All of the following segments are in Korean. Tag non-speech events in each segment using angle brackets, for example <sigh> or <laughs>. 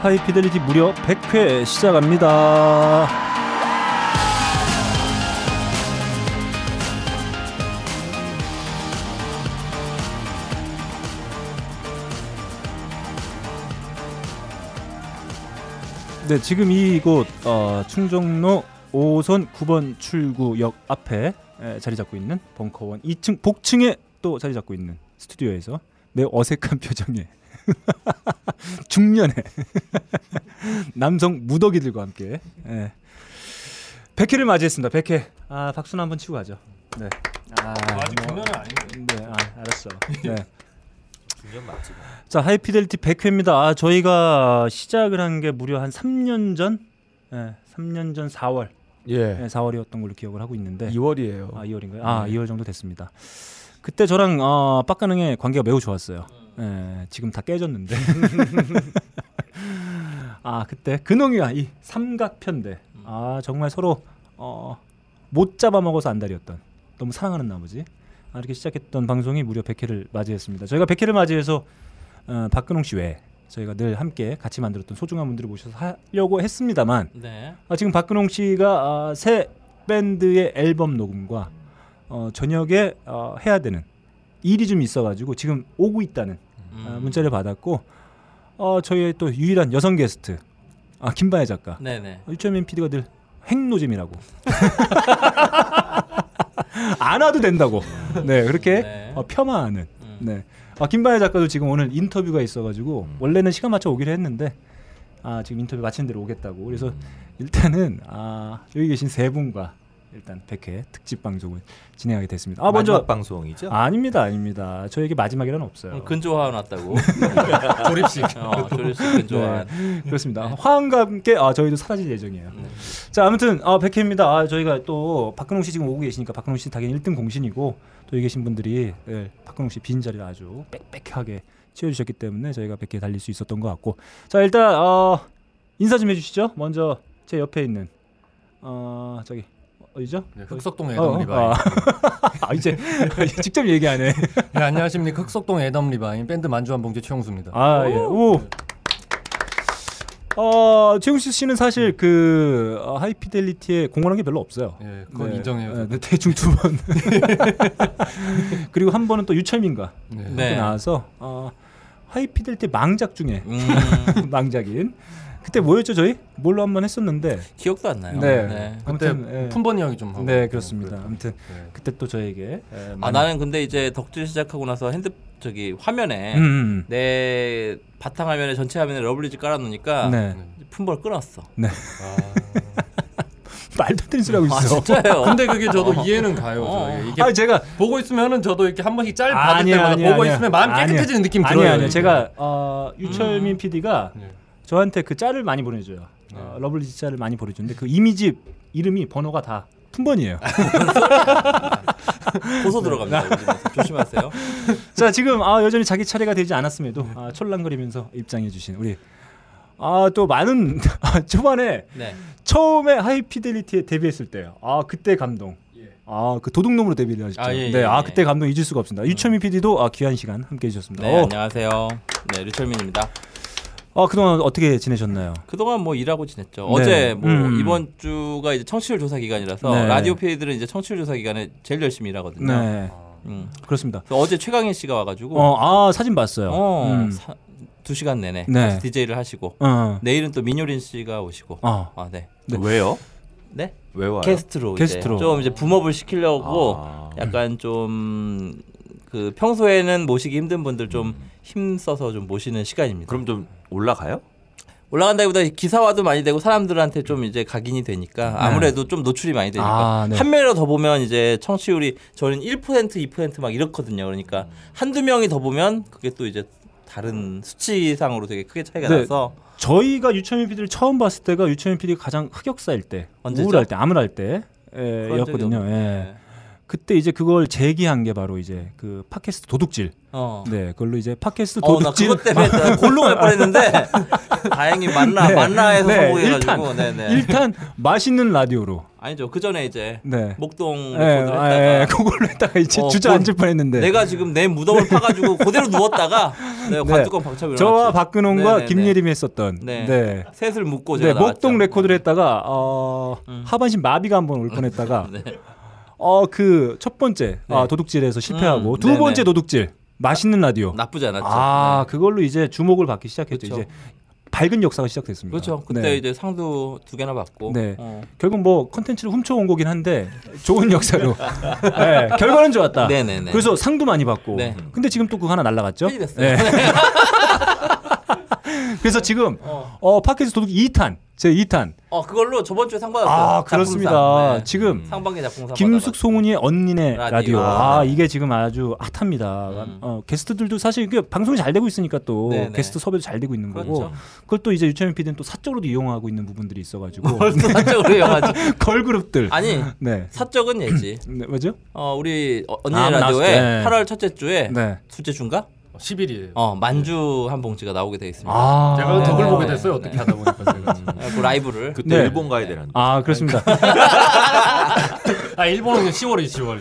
하이피델리티 무려 100회 시작합니다. 네, 지금 이곳 어, 충정로 5호선 9번 출구역 앞에 에, 자리 잡고 있는 벙커원 2층 복층에 또 자리 잡고 있는 스튜디오에서 매우 어색한 <laughs> 표정에 <laughs> 중년의 <laughs> 남성 무더기들과 함께 예. 100회를 맞이했습니다. 100회. 아, 박수는 한번 치고 가죠. 네. 아, 아직 뭐, 공연은 아닌데. 네, 아, 알았어. 네. 중년 맞지. 자, 하이피델리티 100회입니다. 아, 저희가 시작을 한 게 무려 한 3년 전, 예, 3년 전 4월, 예. 예, 4월이었던 걸로 기억을 하고 있는데, 2월이에요. 아, 2월인가요? 아, 네. 2월 정도 됐습니다. 그때 저랑 어, 빡가능의 관계가 매우 좋았어요. 예, 지금 다 깨졌는데. <laughs> 아, 그때 근홍이와 이 삼각편대. 아, 정말 서로 어, 못 잡아먹어서 안달이었던 너무 사랑하는 나머지. 아, 이렇게 시작했던 방송이 무려 100회를 맞이했습니다. 저희가 100회를 맞이해서 어, 박근홍 씨 외에 저희가 늘 함께 같이 만들었던 소중한 분들을 모셔서 하려고 했습니다만 네. 아, 지금 박근홍 씨가 아, 새 밴드의 앨범 녹음과 어, 저녁에 어, 해야 되는 일이 좀 있어가지고 지금 오고 있다는 아, 음. 문자를 받았고 어, 저희의 또 유일한 여성 게스트 아, 김바혜 작가 네네. 유철민 PD가 늘 핵노잼이라고 <laughs> 안 와도 된다고 네 그렇게 네. 어, 폄하하는 음. 네. 아, 김바혜 작가도 지금 오늘 인터뷰가 있어가지고 원래는 시간 맞춰 오기로 했는데 아 지금 인터뷰 마친 대로 오겠다고 그래서 일단은 아 여기 계신 세 분과 일단 100회 특집 방송을 진행하게 됐습니다. 아 먼저 방송이죠? 아 닙니다 아닙니다 저에게 마지막이란 없어요. 음, 근조화 났다고. <laughs> 조립식. 어, 조립식 근조화. 네, 그렇습니다. 화음과 함께 아 저희도 사라질 예정이에요. 네. 자 아무튼 아 100회입니다. 아 저희가 또 박근홍 씨 지금 오고 계시니까 박근홍 씨 당연히 1등 공신이고 또 여기 계신 분들이 예, 박근홍 씨 빈 자리를 아주 빽빽하게 채워주셨기 때문에 저희가 100회 달릴 수 있었던 것 같고 자 일단 어, 인사 좀 해주시죠. 먼저 제 옆에 있는 어 저기 어디죠? 네, 흑석동 어, 애덤 어, 리바인. 아, <laughs> 아, 이제 <laughs> 직접 얘기하네. <laughs> 네, 안녕하십니까. 흑석동 애덤 리바인 밴드 만주한봉지 최용수입니다. 아 예. 오. 어 최용수 씨는 사실 그 어, 하이피델리티에 공헌한 게 별로 없어요. 예, 그건 네, 인정해요. 네. 네, 대충 두 번. 그리고 한 번은 또 유철민과 네. 네. 나와서 어, 하이피델리티 망작 중에 음, 망작인 그때 뭐였죠 저희? 뭘로 한 번 했었는데. 기억도 안 나요. 네. 네. 그때 아무튼, 예. 품번 이야기 좀 하고. 네 그렇습니다. 아무튼 네. 그때 또 저에게 에, 아 나는 근데 이제 덕질 시작하고 나서 핸드 저기 화면에 음, 음. 내 바탕 화면에 전체 화면에 러블리즈 깔아놓으니까 네. 품번 끊었어. 아. <laughs> 말도 안 되는 소리 하고 있어. 아 진짜요? 근데 그게 저도 <laughs> 이해는 가요. 어. 이게 아 제가 보고 있으면은 저도 이렇게 한 번씩 짤 받을 아니야, 때마다 아니야, 보고 아니야. 있으면 마음 아니야. 깨끗해지는 느낌 아니 들어요. 아니요 이게. 제가 어, 유철민 PD가 네. 저한테 그 짤을 많이 보내줘요. 어, 러블리즈 짤을 많이 보내주는데 그 이미지 이름이 번호가 다 품번이에요. <laughs> 고소 들어갑니다. 요즘에서. 조심하세요. <laughs> 자 지금 아, 여전히 자기 차례가 되지 않았음에도 아, 촐랑거리면서 입장해주신 우리 아 또 많은 <laughs> 아, 초반에 네. 처음에 하이피델리티에 데뷔했을 때요. 아 그때 감동. 아그 도둑놈으로 데뷔를 하셨죠. 아, 예, 네, 예, 아 예. 그때 감동 잊을 수가 없습니다. 유철민 PD도 아, 귀한 시간 함께해 주셨습니다. 네 어, 안녕하세요. 네 류철민입니다. 아 그동안 어떻게 지내셨나요? 그동안 뭐 일하고 지냈죠. 네. 어제 뭐 음. 이번 주가 이제 청취율 조사 기간이라서 네. 라디오 페이들은 이제 청취율 조사 기간에 제일 열심히 일하거든요. 네, 음. 그렇습니다. 그래서 어제 최강희 씨가 와가지고 어, 아 사진 봤어요. 어, 음. 사- 두 시간 내내 네. DJ를 하시고 어. 내일은 또 민효린 씨가 오시고 어. 아 네. 네. 왜요? 네? 왜 와요? 게스트로, 게스트로. 이제 좀 이제 붐업을 시키려고 아. 약간 좀 그 평소에는 모시기 힘든 분들 좀 힘써서 좀 모시는 시간입니다. 그럼 좀 올라가요? 올라간다기보다 기사화도 많이 되고 사람들한테 좀 이제 각인이 되니까 아무래도 좀 노출이 많이 되니까 아, 네. 한 명이라도 더 보면 이제 청취율이 저는 1% 2%막 이렇거든요. 그러니까 한두 명이 더 보면 그게 또 이제 다른 수치상으로 되게 크게 차이가 네. 나서 저희가 유철민 PD를 처음 봤을 때가 유철민 PD가 가장 흑역사일 때, 언제죠? 우울할 때, 암울할 때였거든요. 없- 예. 네. 그때 이제 그걸 제기한 게 바로 이제 그 팟캐스트 도둑질. 어. 네, 그걸로 이제 팟캐스트 어, 나 도둑질. 그것 때문에 <laughs> 나 골로 갈 뻔했는데 <laughs> 다행히 만나 네. 만나에서 네, 성공해가지고 일단, 네네 일단 맛있는 라디오로. 아니죠 그 전에 이제 네. 목동 예, 레코드를 아, 했다가 예, 그걸로 했다가 이제 어, 주저앉을 그- 뻔했는데. 내가 지금 내 무덤을 파가지고 그대로 <laughs> 누웠다가 내가 네. 관뚜껑 박차고. 저와 박근홍과 네네네. 김예림이 했었던 네. 네. 셋을 묶고 네, 제가. 목동 레코드를 했다가 어, 음. 하반신 마비가 한번 올 뻔했다가 네. 어 그 첫 번째 네. 아, 도둑질에서 실패하고 음, 두 네네. 번째 도둑질 맛있는 라디오. 나쁘지 않았죠. 아 네. 그걸로 이제 주목을 받기 시작했죠. 그쵸. 이제 밝은 역사가 시작됐습니다. 그렇죠. 그때 네. 이제 상도 두 개나 받고. 네. 어. 결국 뭐 컨텐츠를 훔쳐온 거긴 한데 좋은 역사로 <laughs> 네, 결과는 좋았다. 네네네. 그래서 상도 많이 받고. 네. 근데 지금 또 그거 하나 날라갔죠? 폐지됐어요. <laughs> 그래서 지금 어. 어 팟캐스트 도둑 2탄 제 2탄 어 그걸로 저번 주에 상 받았어요. 아 그렇습니다. 네. 지금 상반기 작품상. 김숙 송은이의 언니네 라디오. 라디오. 아, 아, 네. 이게 지금 아주 핫합니다. 음. 어, 게스트들도 사실 이게 방송이 잘 되고 있으니까 또 네네. 게스트 섭외도 잘 되고 있는 거고 그렇죠. 그걸 또 이제 유채민 PD는 또 사적으로도 이용하고 있는 부분들이 있어가지고 사적으로 영화지. <laughs> 걸그룹들 아니 네. 사적은 예지. 네 뭐죠? 어 우리 어, 언니 아, 라디오에 때. 8월 첫째 주에 네. 둘째 주인가? 10일이에요. 어 만주 한 봉지가 나오게 돼 있습니다. 아 제가 네, 덕을 네, 보게 네. 됐어요. 어떻게 하다 보니까 제가. 어, <laughs> 그 라이브를. 그때 네. 일본 가야 되는데. 아 그렇습니다. <laughs> 아 일본은 10월이 10월.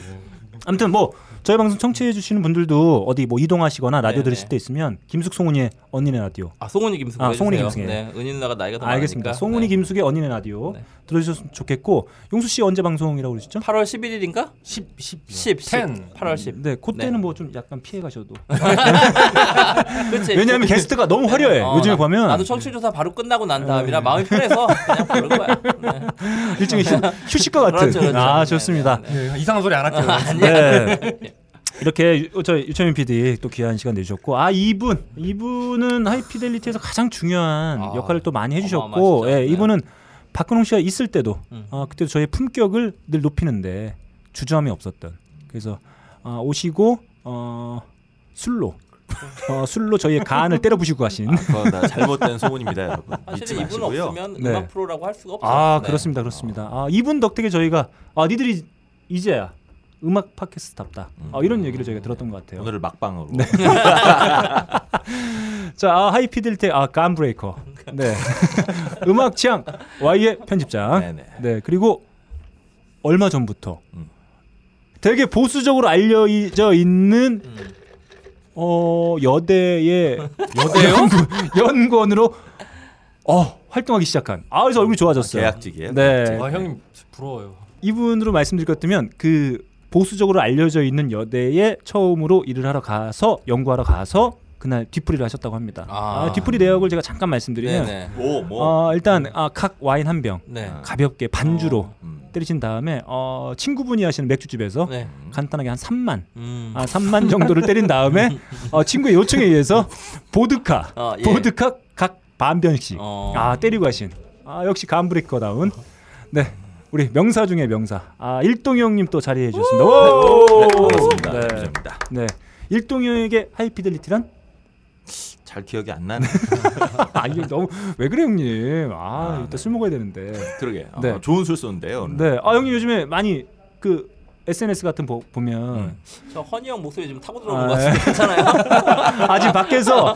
아무튼 뭐 저희 방송 청취해 주시는 분들도 어디 뭐 이동하시거나 라디오 네네. 들으실 때 있으면 김숙 송은이의 언니네 라디오 아 송은이 김숙 아. 송은이 김숙, 예. 네, 은희 누나가 나이가 더 알겠습니다. 많으니까. 송은이 네. 김숙의 언니네 라디오 네. 들어주셨으면 좋겠고 용수 씨 언제 방송이라고 그러셨죠? 8월 11일인가? 10 10 10, 10. 10. 8월 10. 네, 그때는 네. 뭐좀 약간 피해 가셔도. <laughs> 그치? 왜냐하면 게스트가 너무 화려해. 어, 요즘에 나- 보면 나도 청취 조사 바로 끝나고 난 다음이라 마음이 편해서 그냥 부른 거야. 네. <laughs> 일종의 휴, 휴식과 같은. 그렇죠, 그렇죠. 아 네, 좋습니다. 네, 네. 네, 이상한 소리 안 할게요. 네. 이렇게 유- 저 유철민 PD 또 귀한 시간 내주셨고 아 이분 이분은 하이피델리티에서 가장 중요한 아, 역할을 또 많이 해주셨고. 예, 네. 이분은 박근홍 씨가 있을 때도 음. 어, 그때도 저의 품격을 늘 높이는데 주저함이 없었던 그래서 어, 오시고 어, 술로 어, 술로 저희의 간을 때려 부시고 가신 그거 다 잘못된 소문입니다, <laughs> 여러분. 사실 이분 마시고요. 없으면 네. 음악 프로라고 할 수가 없죠. 아 네. 그렇습니다 그렇습니다 아 이분 덕택에 저희가 아 니들이 이제야 음악 팟캐스트답다 아, 이런 얘기를 저희가 들었던 것 같아요 오늘을 막방으로. 네. <laughs> 자 아, 하이피델리티 아 감브레이커 네 <laughs> 음악 취향 Y의 편집장 네네. 네 그리고 얼마 전부터 음. 되게 보수적으로 알려져 있는 음. 어 여대의 여대요 연구 원으로 어 활동하기 시작한 아 그래서 얼굴이 좋아졌어요. 계약직이에요. 네. 아 형님 부러워요. 이분으로 말씀드릴 것 같으면 그 보수적으로 알려져 있는 여대에 처음으로 일을 하러 가서 연구하러 가서 그날 뒤풀이를 하셨다고 합니다. 아. 아, 뒤풀이 내역을 제가 잠깐 말씀드리면 네네. 뭐 뭐. 어, 일단 아, 각 와인 한병 네. 가볍게 반주로 음. 때리신 다음에 어, 친구분이 하시는 맥주집에서 네. 간단하게 한 3만 음. 아, 3만 정도를 때린 다음에 <laughs> 어, 친구의 요청에 의해서 보드카 어, 예. 보드카 각반 병씩 어. 아 때리고 가신 아 역시 감브레이커다운 네 우리 명사 중에 명사 아 일동이 형님 또 자리해 주셨습니다. 오! 반갑습니다. 네. 감사합니다. 네 일동이 형에게 하이피델리티란 잘 기억이 안 나네. <laughs> 아 이게 너무 왜 그래 형님 아 이따 술 먹어야 되는데 그러게. 어, 네. 좋은 술 쏘는데요. 오늘. 네 아 형님 요즘에 많이 그 SNS 같은 보, 보면 저 허니 형 목소리 좀 타고 들어오는 아, 것 같은데 괜찮아요? <laughs> 아 지금 밖에서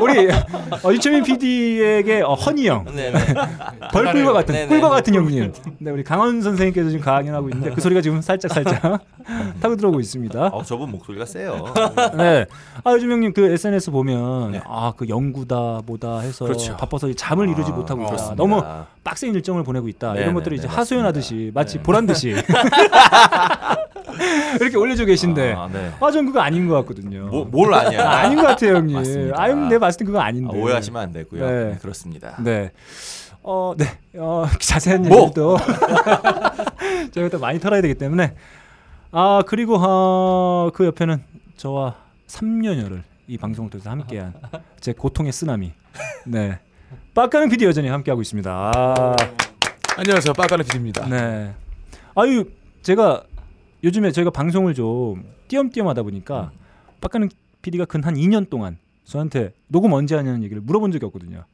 우리 어, 유채민 PD에게 어, 허니 형 네네. 벌꿀과 같은 네네. 꿀과 같은 형님. 네, 우리 강원 선생님께서 지금 강연하고 있는데 그 소리가 지금 살짝 살짝 <laughs> 타고 들어오고 있습니다. 어, 저분 목소리가 세요. 네. 아 요즘 형님 그 SNS 보면 네. 아그 연구다 뭐다 해서 그렇죠. 바빠서 잠을 이루지 아, 못하고 있다. 그렇습니다. 너무 빡센 일정을 보내고 있다. 네, 이런 네, 것들을 네, 이제. 하소연하듯이 마치 네. 보란 듯이 <laughs> 이렇게 올려주고 계신데 아, 네. 아 전 그거 아닌 것 같거든요. 뭐, 뭘 아니야? 아, 아닌 것 같아요 형님. 맞습니다. 아 형님 내가 봤을 때 그거 아, 아닌데. 오해하시면 안 되고요. 네. 네, 그렇습니다. 네. 어, 네. 어, 자세한 뭐? 얘기도 <laughs> 저희가 또 많이 털어야 되기 때문에 아 그리고 어, 그 옆에는 저와 3년여를 이 방송을 통해서 함께한 제 고통의 쓰나미. 네. 빡가는 PD 여전히 함께하고 있습니다. 아, 안녕하세요. 빠까는 PD입니다. 네. 아유 제가 요즘에 저희가 방송을 좀 띄엄띄엄 하다 보니까 빡가는 PD가 근 한 2년 동안 저한테 녹음 언제 하냐는 얘기를 물어본 적이 없거든요.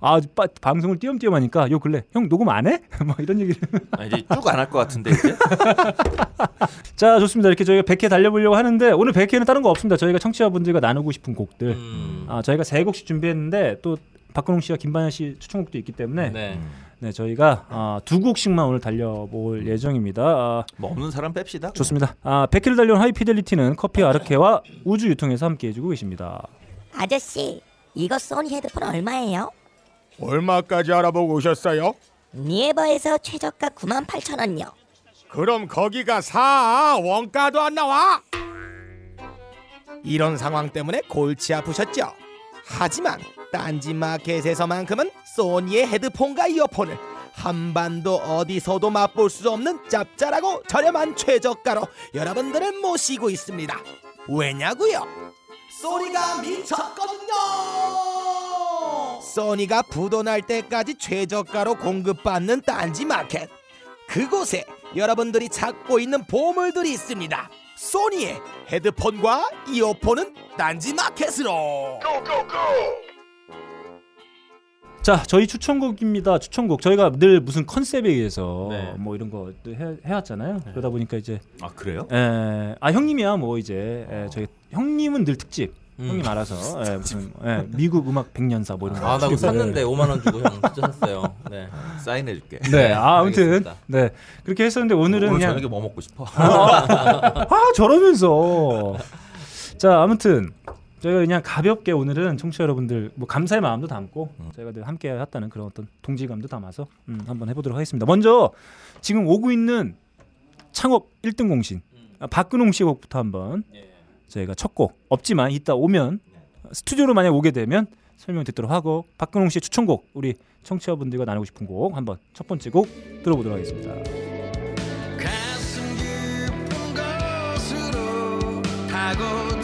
아 빠, 방송을 띄엄띄엄 하니까 요 근래 형 녹음 안 해? <laughs> 뭐 이런 얘기를 아, 이제 쭉 안 할 것 같은데 이제. <laughs> 자 좋습니다 이렇게 저희가 100회 달려보려고 하는데 오늘 100회는 다른 거 없습니다 저희가 청취자분들과 나누고 싶은 곡들 음. 아 저희가 세 곡씩 준비했는데 또 박근홍 씨와 김반야 씨 추천곡도 있기 때문에 네, 네. 저희가 아, 두 곡씩만 오늘 달려볼 예정입니다 아, 뭐 없는 사람 뺍시다. 좋습니다 아 100회를 달려온 하이피델리티는 커피 아르케와 우주 유통에서 함께 해주고 계십니다 아저씨, 이거 소니 헤드폰 얼마예요? 얼마까지 알아보고 오셨어요? 니에버에서 최저가 98,000원요. 그럼 거기가 사 원가도 안 나와. 이런 상황 때문에 골치 아프셨죠? 하지만 딴지마켓에서만큼은 소니의 헤드폰과 이어폰을 한반도 어디서도 맛볼 수 없는 짭짤하고 저렴한 최저가로 여러분들을 모시고 있습니다. 왜냐고요? 소니가 미쳤거든요. 소니가 부도날 때까지 최저가로 공급받는 딴지마켓. 그곳에 여러분들이 찾고 있는 보물들이 있습니다. 소니의 헤드폰과 이어폰은 딴지마켓으로. 자 저희 추천곡입니다 추천곡 저희가 늘 무슨 컨셉에 의해서 네. 뭐 이런 거 해, 해왔잖아요 그러다 보니까 이제 아 그래요? 에, 아 형님이야 뭐 이제 에, 저희 형님은 늘 특집 음. 형님 알아서 에, 무슨 에, 미국 음악 백년사 뭐 이런 거 아, 나 샀는데 5만 원 주고 형 진짜 샀어요. 네. 사인해 줄게. 네, 아, 아무튼. 네 그렇게 했었는데 오늘은 오늘 그냥 저녁에 뭐 먹고 싶어? 아 저러면서 자 아무튼 저희가 그냥 가볍게 오늘은 청취자 여러분들 뭐 감사의 마음도 담고 저희가 늘 함께 했다는 그런 어떤 동지감도 담아서 음, 한번 해보도록 하겠습니다. 먼저 지금 오고 있는 창업 1등 공신. 아, 박근홍 씨 곡부터 한번 저희가 첫 곡 없지만 이따 오면 스튜디오로 만약 오게 되면 설명 듣도록 하고 박근홍 씨의 추천곡 우리 청취자분들과 나누고 싶은 곡 한번 첫 번째 곡 들어보도록 하겠습니다. 가슴 깊은 곳으로 파고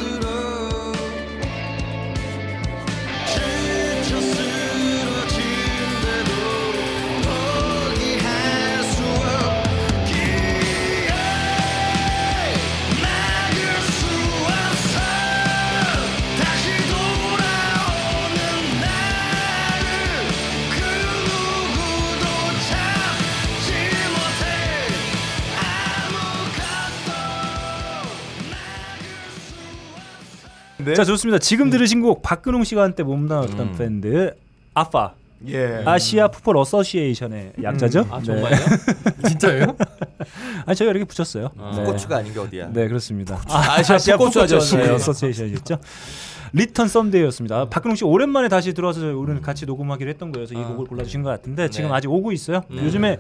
자 좋습니다. 지금 들으신 곡 박근홍 씨가 한때 몸담았던 음. 밴드 아파 예. Asia Football Association의 약자죠. 아 네. 정말요? <laughs> 진짜예요? 아니 저희가 이렇게 붙였어요. 네. 고추가 아닌 게 어디야? 네 그렇습니다. 아시아 풋고추 아저씨. 네, 어서시에이션이었죠. Return Someday였습니다. 박근홍 씨 오랜만에 다시 들어와서 오늘 같이 녹음하기로 했던 거여서 이 아. 곡을 골라주신 것 같은데 지금 네. 아직 오고 있어요. 네. 요즘에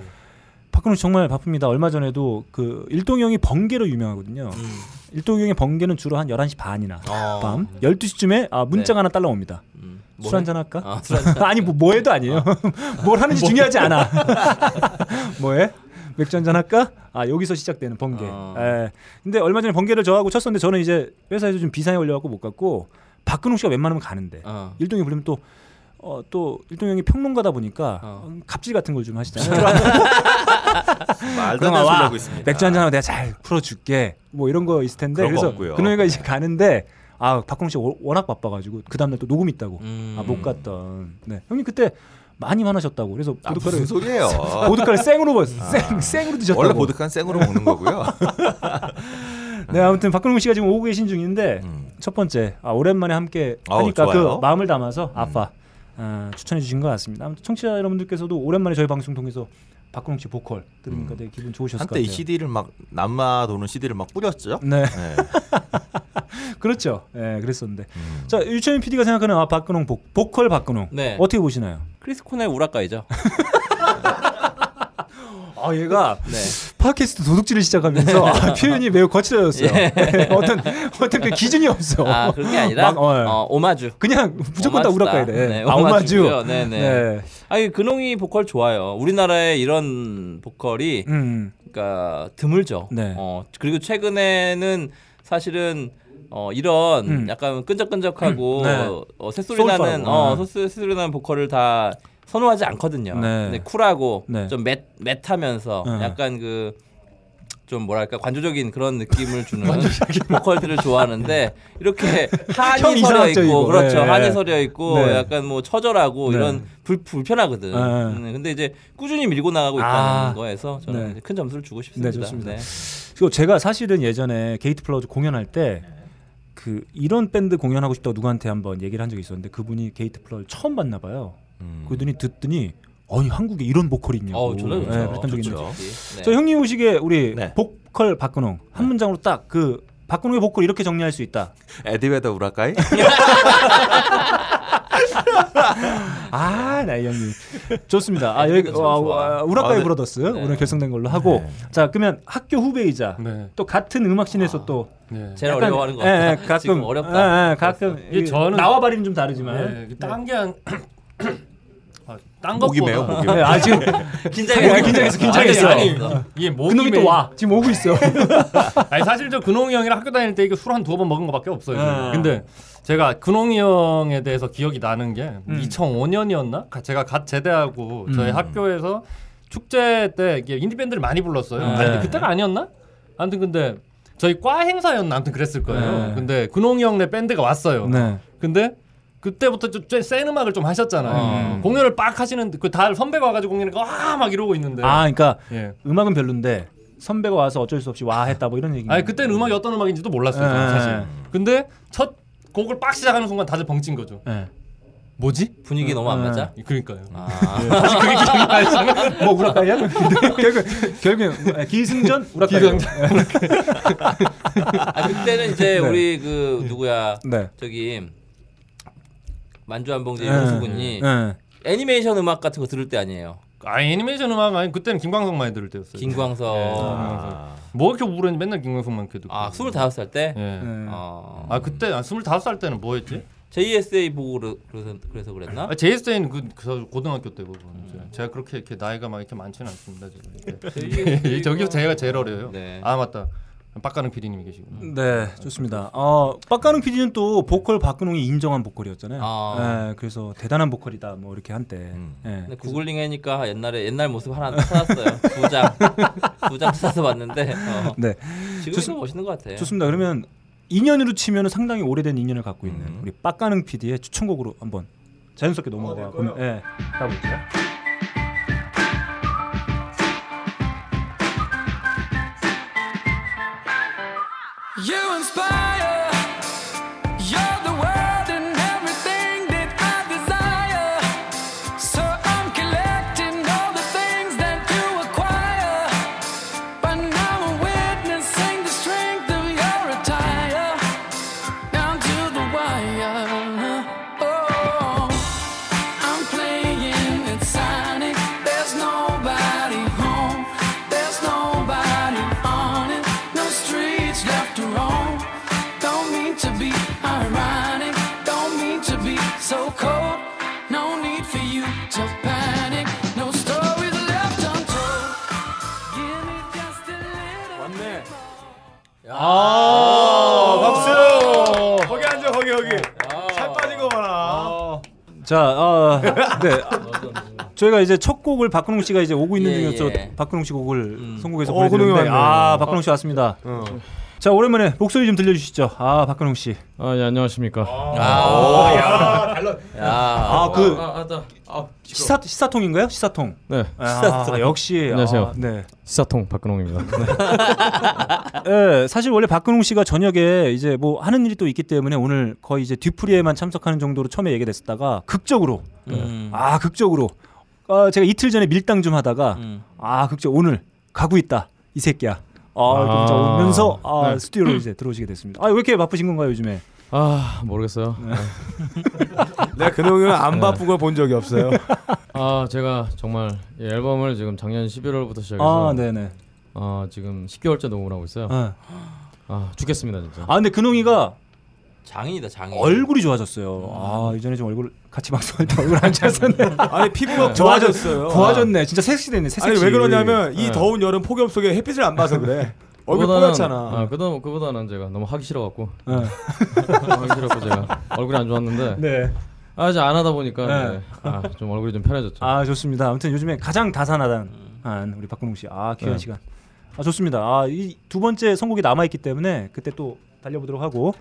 박근홍 씨 정말 바쁩니다. 얼마 전에도 그 일동이 형이 번개로 유명하거든요. 음. 일동이 형의 번개는 주로 한 11시 반이나 어. 밤 12시쯤에 아, 문자가 네. 하나 딸라옵니다. 음. 술 한잔 할까? 아, 술 한잔. <laughs> 아니 뭐 뭐 해도 아니에요. <laughs> 뭘 하는지 중요하지 않아. <laughs> 뭐 해? 맥주 한잔 할까? 아 여기서 시작되는 번개. 어. 예. 근데 얼마 전에 번개를 저하고 쳤었는데 저는 이제 회사에서 좀 비상에 걸려갖고 못 갔고 박근홍 씨가 웬만하면 가는데 어. 일동이 부르면 또. 어, 또 일동 형이 평론가다 보니까 어. 음, 갑질 같은 걸 좀 하시잖아요. <laughs> 말도 안 소리 하고 있습니다. 맥주 한 잔 하고 내가 잘 풀어줄게. 뭐 이런 거 있을 텐데 그래서. 그놈이가 이제 가는데 아 박근홍 씨 워- 워낙 바빠가지고 그 다음날 또 녹음 있다고 음. 아못 갔던. 네 형님 그때 많이 화나셨다고 그래서 아, 보드카를 소리예요? <laughs> 보드카를 생으로 먹 생, 생으로 드셨다고. 원래 보드카는 생으로 먹는 거고요. <laughs> 네 아무튼 박근홍 씨가 지금 오고 계신 중인데 음. 첫 번째 아, 오랜만에 함께 아우, 하니까 그 좋아요. 음. 마음을 담아서 아빠 아, 추천해 주신 것 같습니다. 아무튼 청취자 여러분들께서도 오랜만에 저희 방송 통해서 박근홍 씨 보컬 들으니까 음. 되게 기분 좋으셨을 것 한때 이 같아요. CD를 막 남아도는 CD를 막 뿌렸죠. 네 네. <laughs> 그렇죠. 예 그랬었는데 음. 자 유채민 PD가 생각하는 아, 박근홍 보, 보컬 박근홍 네. 어떻게 보시나요? 크리스 코넬 우라카이죠. <laughs> 아 얘가 네. 팟캐스트 도둑질을 시작하면서 아, <laughs> 표현이 매우 거칠어졌어요. <laughs> 어떤 어떤 그 기준이 없어. 예. 아 그런 게 아니라 막, 어, 어, 오마주. 그냥 무조건 다 오마주다. 우락가야 돼. 네, 아 오마주. 네네. 네. 아니 근홍이 보컬 좋아요. 우리나라에 이런 보컬이 음. 그러니까 드물죠. 네. 어 그리고 최근에는 사실은 어 이런 음. 약간 끈적끈적하고 음, 네. 어, 새소리. 나는 어 아. 새- 새소리 나는 보컬을 다 선호하지 않거든요. 네. 근데 쿨하고 네. 좀 맷, 맷하면서 네. 약간 그 좀 뭐랄까 관조적인 그런 느낌을 주는 <laughs> 보컬들을 좋아하는데 이렇게 <laughs> 한이 서려 있고 그렇죠 네. 한이 서려 있고 네. 약간 뭐 처절하고 네. 이런 불, 불편하거든. 네. 음, 근데 이제 꾸준히 밀고 나가고 있다는 아. 거에서 저는 네. 큰 점수를 주고 싶습니다. 네, 좋습니다. 그리고 제가 사실은 예전에 게이트 플라워즈 공연할 때그 이런 밴드 공연하고 싶다고 누구한테 한번 얘기를 한 적이 있었는데 그분이 게이트 플라워즈 처음 봤나 봐요. 음. 그분이 듣더니 아니 한국에 이런 보컬이 있냐고. 어, 저는 네. 그랬던 적이. 있는데. 네. 저 형님 오시게 우리 네. 보컬 박근홍 한 문장으로 딱 그 박근홍의 보컬 이렇게 정리할 수 있다. 에디 베더 우라까이? <laughs> 아, 나이 형님. 좋습니다. 아, 여기. 와, 우라까이 아, 네. Brothers 오늘 결성된 걸로 하고 자, 그러면 학교 후배이자 네. 또 같은 음악씬에서 또 네. 제일 약간, 어려워하는 것 예, 같아요. 예, 가끔 지금 어렵다. 예, 예, 가끔 저는- 나와바리는 좀 다르지만 네, 딴게 한. 아, 딴 목이 매요, 목이 네, 아 지금. 아, 긴장했어, 긴장했어. 아니, 아니, 이게 목이 그놈이 매- 또 와. 지금 오고 있어. <laughs> 아니 사실 저 근홍이 형이랑 학교 다닐 때 이거 술한 두어 번 먹은 거밖에 없어요. 네. 근데 제가 근홍이 형에 대해서 기억이 나는 게 음. 2005년이었나? 제가 갓 제대하고 저희 음. 학교에서 축제 때 이게 인디 밴드를 많이 불렀어요. 네. 아니, 그때가 아니었나? 아무튼 근데 저희 과 행사였나? 아무튼 그랬을 거예요. 네. 근데 근홍이 형네 밴드가 왔어요. 네. 근데 그때부터 좀센 음악을 좀 하셨잖아요. 음. 공연을 빡 하시는데 그다 선배가 와가지고 공연을 와막 이러고 있는데. 아, 그러니까 예. 음악은 별론데 선배가 와서 어쩔 수 없이 와 했다 뭐 이런 얘기. 아니 그때는 음악이 어떤 음악인지도 몰랐어요 저는 예, 사실. 예. 근데 첫 곡을 빡 시작하는 순간 다들 벙찐 거죠. 예. 뭐지? 분위기 너무 안 음. 맞아? 그러니까요. 아. <laughs> 뭐 우라카이야? <laughs> 결국 결국 기승전 <laughs> 우라카이. 아 그때는 이제 네. 우리 그 누구야 네. 저기 만주 한봉제 예. 형수군이 예. 애니메이션 음악 같은 거 들을 때 아니에요. 아 애니메이션 음악 아니 그때는 김광석 많이 들을 때였어요. 김광석. 예. 아. 뭐 이렇게 우울했는지 맨날 김광석만 이렇게 듣고. 아 25살 때. 예. 예. 어. 아 그때 아, 25살 때는 뭐 했지? JSA 보고 그래서 그래서 그랬나? 아, JSA는 그, 그 고등학교 때고 제가 그렇게 이렇게 나이가 막 이렇게 많지는 않습니다 지금. JSA <laughs> 저기서 제가 제일 어려요. 네. 아 맞다. 빡가는 PD님이 계시고. 네, 좋습니다. 어, 빡가능 PD는 또 보컬 박근홍이 인정한 보컬이었잖아요. 아. 예, 그래서 대단한 보컬이다 뭐 이렇게 한때. 음. 예. 근데 구글링 하니까 옛날에 옛날 모습 하나 찾았어요. 두 장, <laughs> 두 장 찾아서 봤는데 어. 네, 지금도 좋습- 멋있는 것 같아. 좋습니다. 그러면 인연으로 치면 상당히 오래된 인연을 갖고 있는 음. 우리 빡가능 PD의 추천곡으로 한번 자연스럽게 넘어가 보면 예, 가보죠. You inspire. Little. 아 박수. 거기 앉아 거기 거기. 살 빠진 거 봐라. 자, 아, 네. <laughs> 저희가 이제 첫 곡을 박근홍 씨가 이제 오고 있는 예, 중이어서 예. 박근홍 씨 곡을 음. 선곡해서 어, 보내드렸는데 근홍이 왔네. 아, 박근홍 씨 왔습니다. 어. 자, 오랜만에 목소리 좀 들려주시죠. 아, 박근홍 씨. 아, 예, 안녕하십니까. 아, 야, 달라. 야, 아, 그 아, 나, 아, 시사 시사통인가요? 시사통. 네, 아, 역시. 안녕하세요. 아, 네. 시사통 박근홍입니다. <laughs> 예, 사실 원래 박근홍 씨가 저녁에 이제 뭐 하는 일이 또 있기 때문에 오늘 거의 이제 뒤풀이에만 참석하는 정도로 처음에 얘기됐다가 극적으로 음. 아 극적으로 아, 제가 이틀 전에 밀당 좀 하다가 음. 아 극적 오늘 가고 있다 이 새끼야. 아, 아. 진짜 오면서 아, 네. 스튜디오로 이제 들어오시게 됐습니다. 아 왜 이렇게 바쁘신 건가요 요즘에? 아, 모르겠어요. <laughs> 내가 근홍이는 안 바쁜 걸 본 적이 없어요. 아, 제가 정말 이 앨범을 지금 작년 11월부터 시작해서 아 네네. 아, 지금 10개월째 녹음을 하고 있어요. 아, 아, 죽겠습니다, 진짜. 아 근데 근홍이가 장인이다 장인. 얼굴이 좋아졌어요. 아 이전에 좀 얼굴 같이 방송할 때 얼굴 안 좋았었네. <laughs> 아니 피부가 좋아졌- 좋아졌어요. 좋아졌네. 진짜 섹시됐네. 섹시. 아니 왜 그러냐면 이 네. 더운 여름 폭염 속에 햇빛을 안 봐서 그래. <laughs> 얼굴 뽀얗잖아. 아, 그보다 그보다는 제가 너무 하기 싫어갖고 네. <laughs> 하기 싫어갖고 제가 얼굴이 안 좋았는데 네. 아, 이제 안 하다 보니까 네. 네. 아, 좀 얼굴이 좀 편해졌죠. 아 좋습니다. 아무튼 요즘에 가장 다사다난한 우리 박근홍 씨. 아 귀한 네. 시간. 아, 좋습니다. 아, 이 두 번째 선곡이 남아 있기 때문에 그때 또 달려보도록 하고.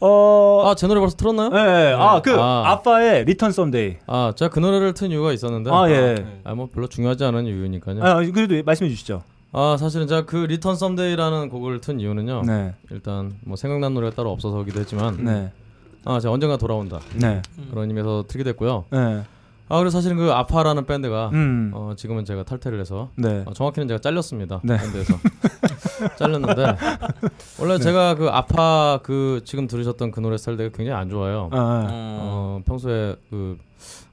어, 아 제 노래 벌써 틀었나요? 예, 예. 아, 그 아. 아파의 Return Someday. 아 제가 그 노래를 튼 이유가 있었는데 아, 예. 아, 뭐 별로 중요하지 않은 이유니까요. 아, 그래도 말씀해 주시죠. 아 사실은 제가 그 Return Someday라는 곡을 튼 이유는요. 네. 일단 뭐 생각난 노래가 따로 없어서기도 했지만 네. 아 제가 언젠가 돌아온다 네. 그런 의미에서 틀게 됐고요. 네. 아 그리고 사실은 그 아파라는 밴드가 음. 어, 지금은 제가 탈퇴를 해서 네. 어, 정확히는 제가 잘렸습니다 네. 밴드에서 <laughs> 잘렸는데 원래 제가 그 아파 그 지금 들으셨던 그 노래 스타일 되게 굉장히 안 좋아요. 아, 아. 어, 평소에 그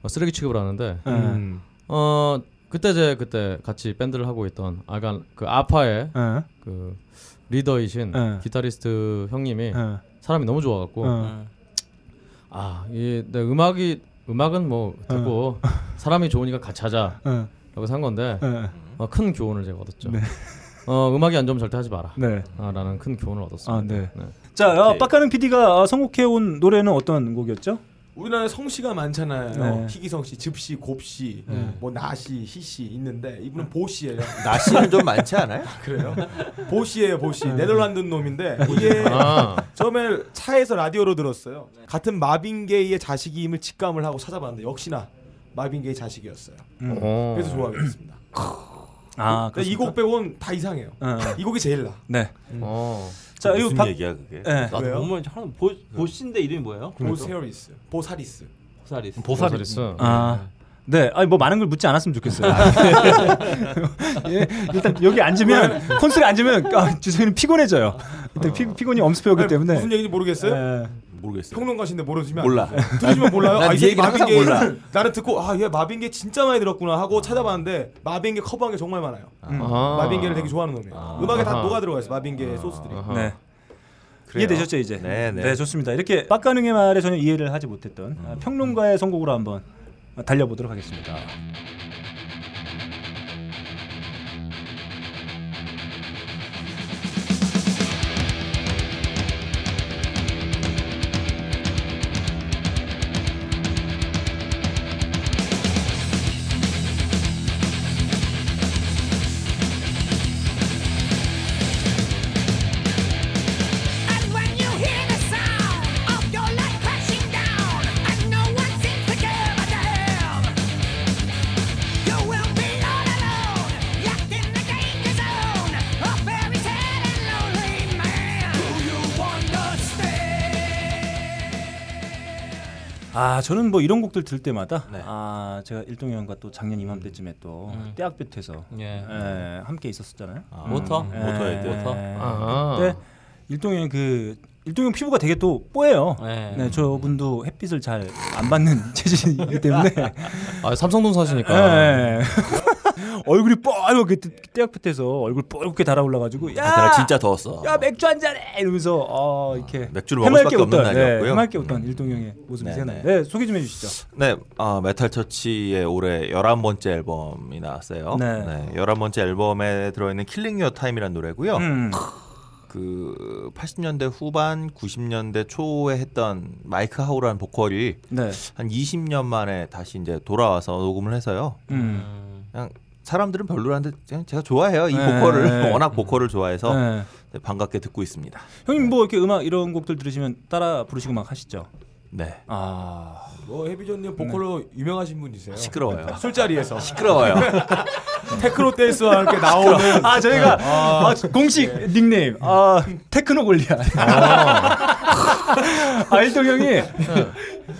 어, 쓰레기 취급을 하는데 음. 어 그때 제 그때 같이 밴드를 하고 있던 아가 그 아파의 예. 그 리더이신 네. 기타리스트 형님이 예. 사람이 너무 좋아갖고 어. 아이 내 음악이 음악은 뭐 듣고 사람이 좋으니까 같이 하자라고 예. 산 건데 예. 어, 큰 교훈을 제가 얻었죠. 네. 어 음악이 안 좋으면 절대 하지 마라. 네. 아, 라는 큰 교훈을 얻었습니다. 아, 네. 자, 어, 빡가는 PD가 선곡해 온 노래는 어떤 곡이었죠? 우리나라에 성씨가 많잖아요. 네. 희기성 씨, 즙씨, 곱씨, 뭐 나씨, 희씨 있는데 이분은 보씨예요. <laughs> 나씨는 좀 많지 않아요? 그래요? 보씨예요, 보씨. 네 덜란드 놈인데 이게 아, 처음에 차에서 라디오로 들었어요. 같은 마빈 게이의 자식임을 직감을 하고 찾아봤는데 역시나 마빈 게이 자식이었어요. 어. 그래서 좋아하게 됐습니다. 아, 이곡 빼고는 다 이상해요. 어. 이 곡이 제일 나. 네. 어. 자, 이거 무슨 박 얘기야 그게? 예. 나도 왜요? 보면 하나 보 보신데 이름이 뭐예요? 보세리스, 보사리스. 보사리스. 보사리스. 아. 네, 아니 뭐 많은 걸 묻지 않았으면 좋겠어요. <laughs> 예, 일단 여기 앉으면 콘솔에 앉으면 아, 주성이는 피곤해져요. 일단 피, 피곤이 엄습해오기 때문에. 무슨 얘기인지 모르겠어요? 예. 모르겠어요. 평론가신데 모르시면 몰라. 들으시면 몰라요. 아, 이 새끼 얘기는 항상 마빈 게이 몰라. 나는 듣고 아 얘 마빈 게이 진짜 많이 들었구나 하고 찾아봤는데 마빈 게이 커버한 게 정말 많아요. 아. 마빈 게이를 되게 좋아하는 놈이에요. 음악에 다 아하. 녹아 들어가 있어 마빈 게이 소스들이. 아하. 네. 그래요. 이해되셨죠 이제? 네, 네. 좋습니다. 이렇게 빡가능의 말에 전혀 이해를 하지 못했던 아, 평론가의 선곡으로 한번 달려보도록 하겠습니다. 저는 뭐 이런 곡들 들을 때마다 네. 아 제가 일동이 형과 또 작년 이맘때쯤에 또 음. 뙤약볕에서 예. 예, 함께 있었었잖아요. 아, 모터? 예, 모터헤드. 모터? 아. 그때 일동이 형그 일동이 형 피부가 되게 또 뽀얘요. 네. 네, 저분도 햇빛을 잘 안 받는 <laughs> 체질이기 때문에 아 삼성동 사시니까. 예. <laughs> 얼굴이 뻘겋게 뙤약볕에서 얼굴 뻘겋게 달아올라가지고 야, 아, 진짜 더웠어. 야 맥주 한 잔해 이러면서 어, 이렇게 맥주를 먹을 수밖에 없는 날이었고요. 네, 해맑게 웃던 일동 형의 모습이 네, 생각나요. 네. 네, 소개 좀 해주시죠. 네, 아, 메탈 처치의 올해 11번째 앨범이 나왔어요. 네. 네. 11번째 앨범에 들어있는 Killing Your Time이라는 노래고요. 음. 그 80년대 후반, 90년대 초에 했던 마이크 하우라는 보컬이 네. 한 20년 만에 다시 이제 돌아와서 녹음을 해서요. 음. 그냥 사람들은 별로라는데 그냥 제가 좋아해요. 이 네, 보컬을 네. <laughs> 워낙 보컬을 좋아해서 네. 네, 반갑게 듣고 있습니다. 형님 뭐 이렇게 음악 이런 곡들 들으시면 따라 부르시고 막 하시죠. 네. 아. 뭐 해비존님 보컬로 유명하신 분이세요. 시끄러워요. <laughs> 술자리에서 시끄러워요. <laughs> 테크노 댄스와 함께 나오는 아 저희가 아, 공식 닉네임 아 테크노 골리앗. <laughs> 아 일동 형이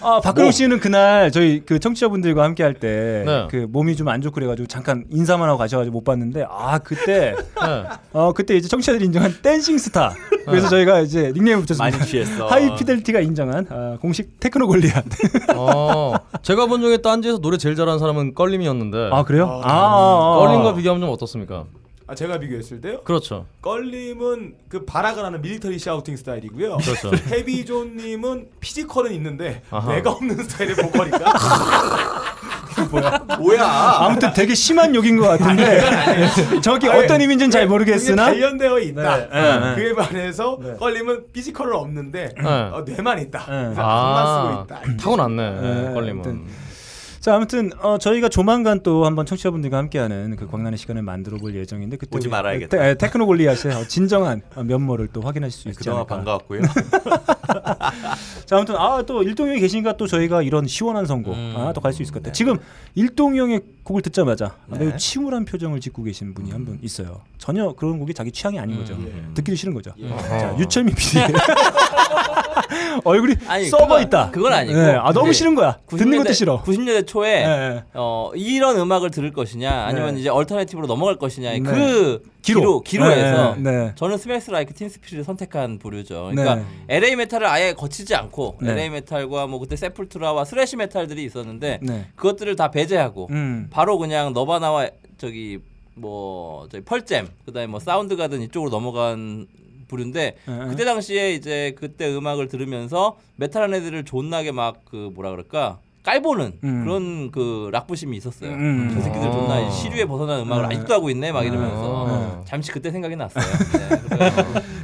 아 박근홍 씨는 그날 저희 그 청취자분들과 함께 할때 네. 그 몸이 좀 안 좋고 그래가지고 잠깐 인사만 하고 가셔가지고 못 봤는데 아 그때 네. 어 그때 이제 청취자들이 인정한 dancing 스타 그래서 저희가 이제 닉네임을 붙였습니다. 많이 취했어. High Fidelity가 인정한 아, 공식 테크노 골리앗. 어, 제가 본 중에 딴지에서 노래 제일 잘하는 사람은 껄림이었는데. 아 그래요? 아, 아, 아. 껄림과 비교하면 좀 어떻습니까? 아 제가 비교했을 때요. 그렇죠. 껄림은 그 발악 하나는 military shouting 스타일이고요. 그렇죠. <laughs> 헤비존님은 physical은 있는데 아하. 뇌가 없는 스타일의 보컬이니까 <laughs> 뭐야? 아무튼 되게 심한 욕인 것 같은데 정확히 <laughs> 어떤 의미인지는 잘 모르겠으나 그게 단련되어 있다. 네, 네, 네. 그에 반해서 껄림은 피지컬은 없는데 네. 어, 뇌만 있다. 네. 아, 만 쓰고 있다. 타고났네. 네, 껄림은. 자 아무튼 어, 저희가 조만간 또 한번 청취자분들과 함께하는 그 광란의 시간을 만들어 볼 예정인데 그때 오지 말아야겠다. 테, 에, 테크노 골리앗의 어, 진정한 어, 면모를 또 확인하실 수 있지 그동안 않을까. 반가웠고요. <laughs> 자 아무튼 아 또 일동형이 계시니까 또 저희가 이런 시원한 선곡 음. 아, 또 갈 수 있을 것 같아요. 네. 지금 일동형의 곡을 듣자마자 네. 매우 침울한 표정을 짓고 계신 분이 한 분 있어요. 전혀 그런 곡이 자기 취향이 아닌 거죠. 음. 듣기도 싫은 거죠. 예. 자 유철민 PD <laughs> <laughs> 얼굴이 아니, 썩어 그건- 있다. 그건 아니고 네, 아 너무 싫은 거야. 듣는 것도 싫어. 90년대 초에 네. 어, 이런 음악을 들을 것이냐 아니면 네. 이제 alternative로 넘어갈 것이냐 네. 그 기로. 기로 기로에서 네, 네. 저는 Smells Like Teen Spirit을 선택한 부류죠. 그러니까 네. LA 메탈을 아예 거치지 않고 네. LA 메탈과 뭐 그때 세풀투라와 thrash metal들이 있었는데 네. 그것들을 다 배제하고 음. 바로 그냥 너바나와 저기 뭐 저기 펄잼 그다음에 뭐 사운드 가든 이쪽으로 넘어간 부류인데 네. 그때 당시에 이제 그때 음악을 들으면서 메탈한 애들을 존나게 막 그 뭐라 그럴까 깔보는 음. 그런 그 락부심이 있었어요. 음. 저 새끼들 아. 존나 시류에 벗어난 음악을 네. 아직도 하고 있네 막 이러면서 아. 잠시 그때 생각이 났어요. <laughs> 네.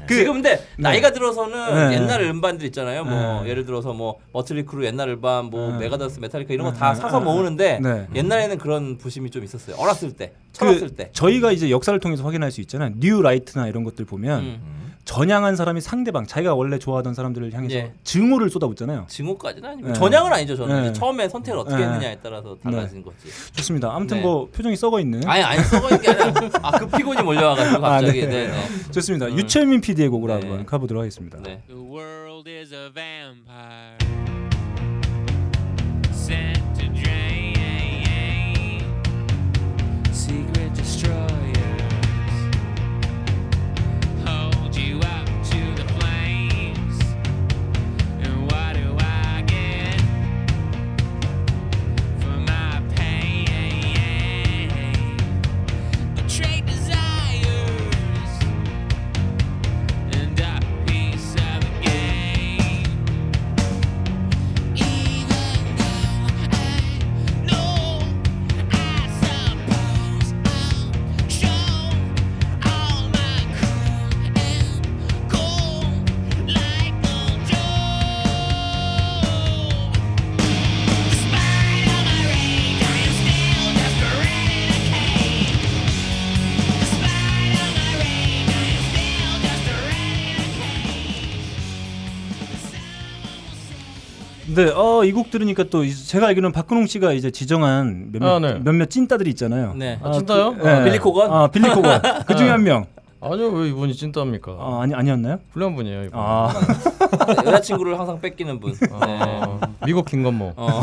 그- 지금 근데 나이가 들어서는 네. 옛날 음반들 있잖아요. 뭐 네. 예를 들어서 뭐 머틀리 크루 옛날 음반, 뭐 네. 메가데스, 메탈리카 이런 거 네. 다 네. 사서 모으는데 네. 옛날에는 그런 부심이 좀 있었어요. 어렸을 때, 철없을 그 때. 저희가 이제 역사를 통해서 확인할 수 있잖아요. 뉴 라이트나 이런 것들 보면 음. 전향한 사람이 상대방 자기가 원래 좋아하던 사람들을 향해서 예. 증오를 쏟아붓잖아요. 증오까지는 아니고 네. 전향은 아니죠. 저는 네. 이제 처음에 선택을 어떻게 네. 했느냐에 따라서 달라진 거지. 좋습니다. 아무튼 네. 뭐 표정이 썩어 있는 아니 아니 썩어 있는 게 아니라 <laughs> 아그 피곤이 몰려와가지고 아, 갑자기 네. 네. 네. 좋습니다. 음. 유철민 PD의 곡으로 네. 한번 가보도록 하겠습니다. 네. The world is a vampire 네, 어, 이 곡 들으니까 또 이- 제가 알기로는 박근홍 씨가 이제 지정한 몇몇, 아, 네. 몇몇 찐따들이 있잖아요. 네. 아, 진짜요? 그, 아, 빌리 코건? 아, 빌리 코건. 그 중에 한 명. <laughs> 아니요 왜 이분이 찐따입니까? 아, 아니 아니었나요? 훌륭한 분이에요 이분. 아, <laughs> 여자친구를 항상 뺏기는 분. 네. 아, 미국 김건모. 어.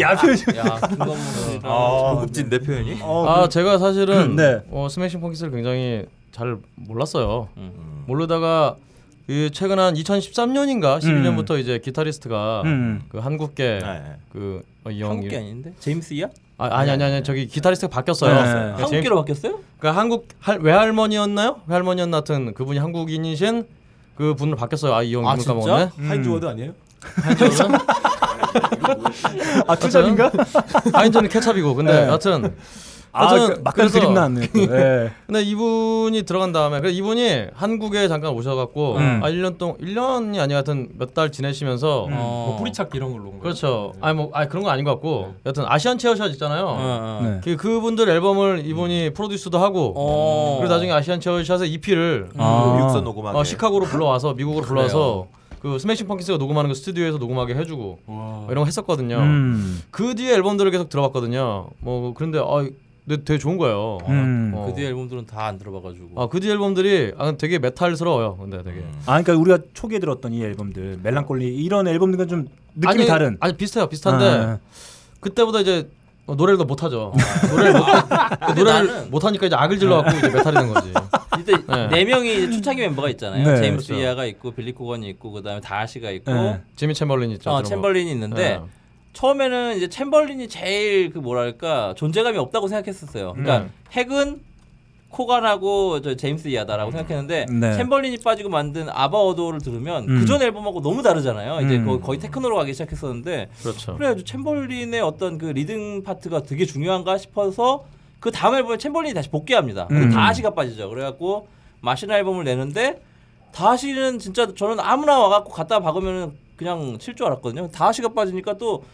야 표현. <laughs> 야, 김건모 씨. 아, 고급진데 표현이? 어, 아 제가 사실은 네. 어, 스매싱 펑키스를 굉장히 잘 몰랐어요. 음. 모르다가 그 최근 한 2013년인가 12년부터 이제 기타리스트가 음. 그 한국계 네. 그 어, 이 형이 한국계 아닌데? 제임스야? 아, 아니 아니 아니 저기 기타리스트가 바뀌었어요. 네. 그러니까 제임- 한국계로 바뀌었어요? 그러니까 한국 할, 외할머니였나요? 외할머니였나 하여튼 그분이 한국인이신 그 분을 바뀌었어요. 아이형 아, 진짜? 까먹었네. 하인즈 워드 아니에요? <laughs> 아 투잡인가? 하인즈는 케찹이고 근데 네. 하여튼 아, 하여튼 그 막간 그림 나왔네. 또. <laughs> 예. 근데 이분이 들어간 다음에 그래 이분이 한국에 잠깐 오셔갖고 음. 아 1년 동안 1년이 아니 하여튼 몇 달 지내시면서 어. 뭐 뿌리찾기 이런 걸로. 그렇죠. 아니 뭐 아니 그런 거 아닌 것 같고 여튼 아시안 체어샷 있잖아요. 어, 어. 네. 그 그분들 앨범을 이분이 produce도 하고 어. 그리고 나중에 아시안 체어샷의 EP를 아. 육선 녹음하게. 어, 시카고로 불러와서 미국으로 불러와서 그 스매싱 펌킨스가 녹음하는 그 스튜디오에서 녹음하게 해주고 뭐 이런 거 했었거든요. 음. 그 뒤에 앨범들을 계속 들어봤거든요. 뭐 그런데 아 근데 되게 좋은 거예요. 음. 어. 그 뒤에 앨범들은 다 안 들어봐가지고. 아, 그뒤 앨범들이 아, 되게 메탈스러워요. 근데 되게. 아, 그러니까 우리가 초기에 들었던 이 앨범들, 멜랑콜리 이런 앨범들과 좀 느낌이 아니, 다른. 아니 비슷해요. 비슷한데 아, 그때보다 이제 어, 노래를 더 못하죠. <laughs> 노래를 못 노래를 나는- 못하니까 이제 악을 질러갖고 이제 메탈이 된 거지. 이때 <laughs> 네. 네 명이 초창기 멤버가 있잖아요. 네, 제임스 그렇죠. 이하가 있고 빌리 코건이 있고 그다음에 다아시가 있고 네. 지미 챔벌린 있죠. 어. 챔벌린이 있는데 네. 처음에는 이제 챔벌린이 제일 그 뭐랄까 존재감이 없다고 생각했었어요. 그러니까 음. 핵은 코간하고 저 제임스 이하다라고 생각했는데 네. 챔벌린이 빠지고 만든 Adore를 들으면 음. 그전 앨범하고 너무 다르잖아요. 이제 음. 거의, 테크노로 가기 시작했었는데 그렇죠. 그래가지고 챔벌린의 어떤 그 리듬 파트가 되게 중요한가 싶어서 그 다음 앨범에 챔벌린이 다시 복귀합니다. 음. 다아시가 빠지죠. 그래갖고 Machina 앨범을 내는데 다아시는 진짜 저는 아무나 와갖고 갖다 박으면 그냥 칠 줄 알았거든요. 다아시가 빠지니까 또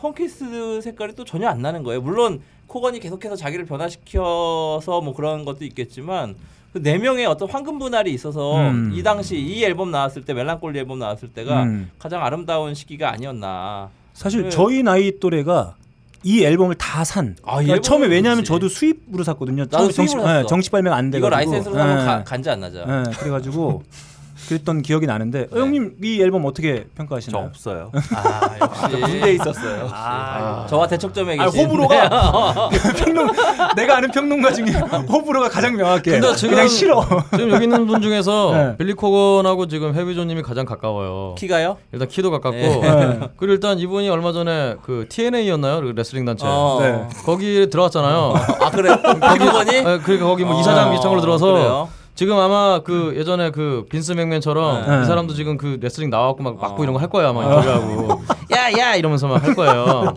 펌킨스 색깔이 또 전혀 안 나는 거예요. 물론 코건이 계속해서 자기를 변화시켜서 뭐 그런 것도 있겠지만 그네 명의 어떤 황금 분할이 있어서 음. 이 당시 이 앨범 나왔을 때 멜랑콜리 앨범 나왔을 때가 음. 가장 아름다운 시기가 아니었나. 사실 네. 저희 나이 또래가 이 앨범을 다 산. 아, 그러니까 이 처음에 왜냐하면 그렇지. 저도 수입으로 샀거든요. 나도 정식. 예, 정식 발매가 안 이거 돼가지고. 라이센스로 사면 예. 가- 간지 안 나죠. 예, 그래가지고 <laughs> 그랬던 기억이 나는데 어, 네. 형님 이 앨범 어떻게 저 평가하시나요? 없어요. <laughs> 아 역시 군대에 있었어요. 아, 저와 대척점에 아, 계신 호불호가 <laughs> 평론 내가 아는 평론가 중에 <laughs> 호불호가 가장 명확해. 근데 지금- 그냥 싫어. 지금 여기 있는 분 중에서 네. 빌리 코건하고 지금 해비조님이 가장 가까워요. 키가요? 일단 키도 가깝고 네. 그리고 일단 이분이 얼마 전에 그 TNA였나요? 그 레슬링 단체 어. 네. 거기 들어갔잖아요. 아 그래? 김호건이? 네, 그러니까 거기 뭐 이사장 비청으로 들어서 그래요? 지금 아마 그 예전에 그 빈스 맥맨처럼 네. 이 사람도 지금 그 레슬링 나와갖고 막 막고 어. 이런 거 할 거야 아마 인터뷰하고 <laughs> 야야 이러면서 막 할 거예요.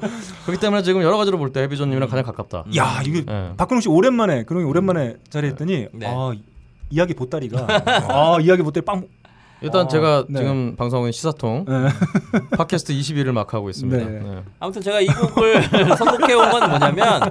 그렇기 때문에 지금 여러 가지로 볼 때 해비조님이랑 가장 가깝다. 야 이게 네. 박근홍 씨 오랜만에 그런 오랜만에 자리했더니 네. 아 이- 이야기 보따리가 아 이야기 보따리 빵. 일단 어, 제가 네. 지금 방송은 시사통 네. <laughs> 팟캐스트 20일을 막 하고 있습니다. 네. 네. 아무튼 제가 이 곡을 <laughs> 선곡해 온 건 뭐냐면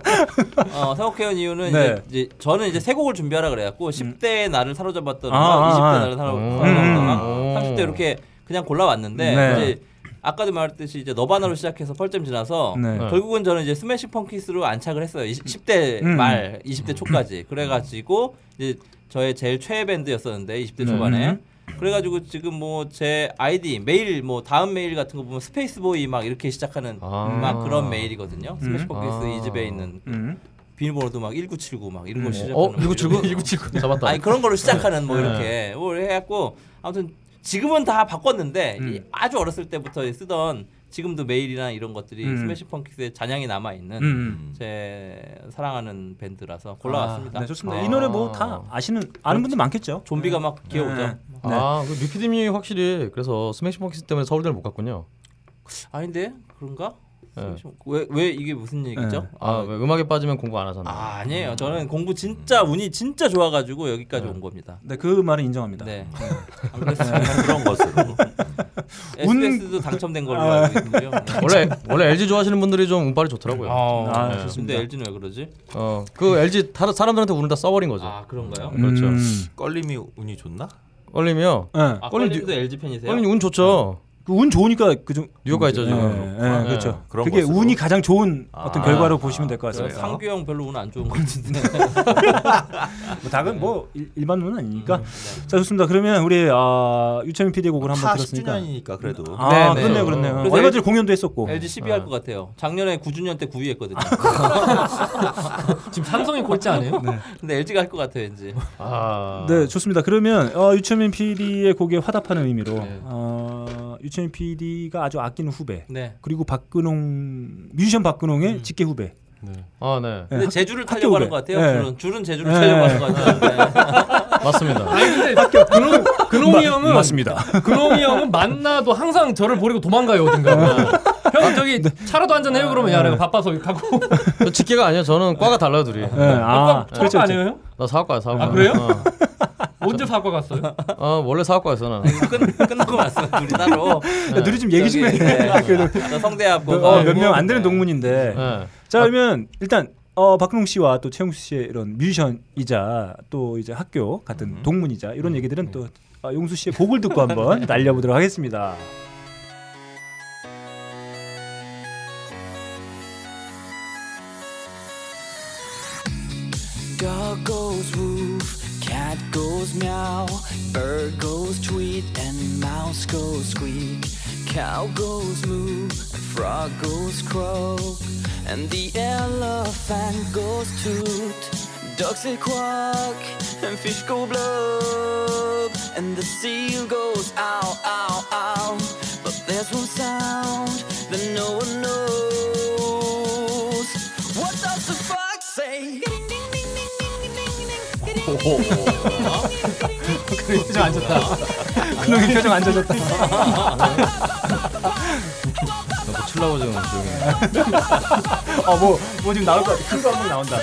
어, 선곡해 온 이유는 네. 이제, 이제 저는 이제 세 곡을 준비하라 그래갖고 10대의 나를 사로잡았던 아, 음악, 아, 20대 아. 나를 사로- 음. 사로잡았던 음악, 음. 30대 이렇게 그냥 골라왔는데 네. 이제 아까도 말했듯이 이제 너바나로 시작해서 펄잼 지나서 네. 네. 결국은 저는 이제 스매싱 펌킨스로 안착을 했어요. 20, 10대 음. 말, 20대 초까지. 그래가지고 이제 저의 제일 최애 밴드였었는데 20대 네. 초반에. 음. 그래가지고 지금 뭐 제 아이디 메일 뭐 다음 메일 같은 거 보면 spaceboy 막 이렇게 시작하는 아. 막 그런 메일이거든요. 스매싱 음. 펌킨스 아. 이 집에 있는 음. 비밀번호도 막 1979 막 이런 거 음. 시작하는 어뭐1979 이런 거. 1979 잡았다. 아니 그런 걸로 시작하는 뭐 네. 이렇게 뭘 해갖고 아무튼 지금은 다 바꿨는데 음. 이 아주 어렸을 때부터 쓰던 지금도 메일이나 이런 것들이 음. 스매싱 펌킨스의 잔향이 남아 있는 음. 제 사랑하는 밴드라서 골라왔습니다. 아, 네, 좋습니다. 네. 이 노래 뭐 다 아시는 아는 분들 많겠죠. 좀비가 막 기어오죠. 네. 아, 그 미피디님이 확실히 그래서 스매싱 펌킨스 때문에 서울대를 못 갔군요. 아닌데 그런가? 네. 왜왜 이게 무슨 얘기죠? 네. 아, 왜 음악에 빠지면 공부 안 하잖아. 아 아니에요. 저는 공부 진짜 운이 진짜 좋아 가지고 여기까지 온 겁니다. 네, 그 말은 인정합니다. 네. 안 그랬으면 그런 것으로. <laughs> 운- SBS도 당첨된 걸로 아. 알고 있는데요. <laughs> 원래 원래 LG 좋아하시는 분들이 좀 운빨이 좋더라고요. 아, 네. 좋습니다. 근데 LG는 왜 그러지? 어, 그 LG 다, 사람들한테 운을 다 써버린 거죠. 아 그런가요? 그렇죠. 음. 껄림이 운이 좋나? 얼림이요. 네. 아 꼴림도 LG 팬이세요? 얼림 운 좋죠. 그 운 좋으니까 그좀 뉴욕가 있죠, 지금. 네, 네, 네. 그렇죠. 그런 그게 것으로. 운이 가장 좋은 어떤 아. 결과로 보시면 될것 그래서 같습니다. 상규 형 별로 운 안 좋은 것 같은데. <laughs> 뭐 다른 뭐 일, 일반 운은 아니니까. 음, 네. 자 좋습니다. 그러면 우리 아, 유채민 PD의 곡을 한번 타 들었으니까. 10주년이니까 그래도. 아 네, 네. 그렇네요, 그렇네요. 그래서 얼마 전에 공연도 했었고. LG 12 <laughs> 할 것 같아요. 작년에 9주년 때 9위 했거든요. 지금 삼성이 꼴찌 아니에요? 근데 LG가 할 것 같아요, 왠지. 아. 네, 좋습니다. 그러면 어, 유채민 PD의 곡에 화답하는 의미로 네. 어, 유채민 PD가 아주 아끼는 후배 네. 그리고 박근홍 뮤지션 박근홍의 음. 직계 후배. 아, 네. 네, 근데 학- 제주를 타려고 하는. 것 같아요. 네. 줄은 줄은 제주를 네. 타려고 하는 것 같아요. <laughs> 맞습니다. 아니 근데 근홍 근홍이 형은 맞습니다. 근홍이 형은 만나도 항상 저를 버리고 도망가요 어딘가. 형 저기 차라도 한잔 해요 그러면 야 내가 바빠서 가고. 저 직계가 아니에요. 저는 과가 달라요, 둘이. 네, 아, 아, 그렇죠 아니에요 형? 나 사학과야, 사학과. 아, 그래요? 어. <laughs> 언제 사과 갔어요? 어, 원래 사학과였어, 나는. 끝 끝나고 말씀 둘이 따로. 야, 둘이 좀 얘기 좀 해. 네. 그래도 저 성대 앞 어, 몇명 안 되는 동문인데. 네. 자 그러면 일단 어, 박근홍 씨와 또 최영수 씨의 이런 뮤지션이자 또 이제 학교 같은 동문이자 이런 얘기들은 또 아, 용수 씨의 곡을 듣고 한번 <laughs> 날려보도록 하겠습니다. Bird goes tweet, and mouse goes squeak. Cow goes moo, frog goes croak, and the elephant goes toot. Ducks say quack, and fish go blub, and the seal goes ow, ow, ow. But there's one sound that no one knows. 표정 안 좋다. 근홍이 표정 안 좋아졌다. 나뭐 칠라고 지금 조용히. 해. 어뭐 뭐 지금 나올 것 같아. 큰거 한 번 나온다.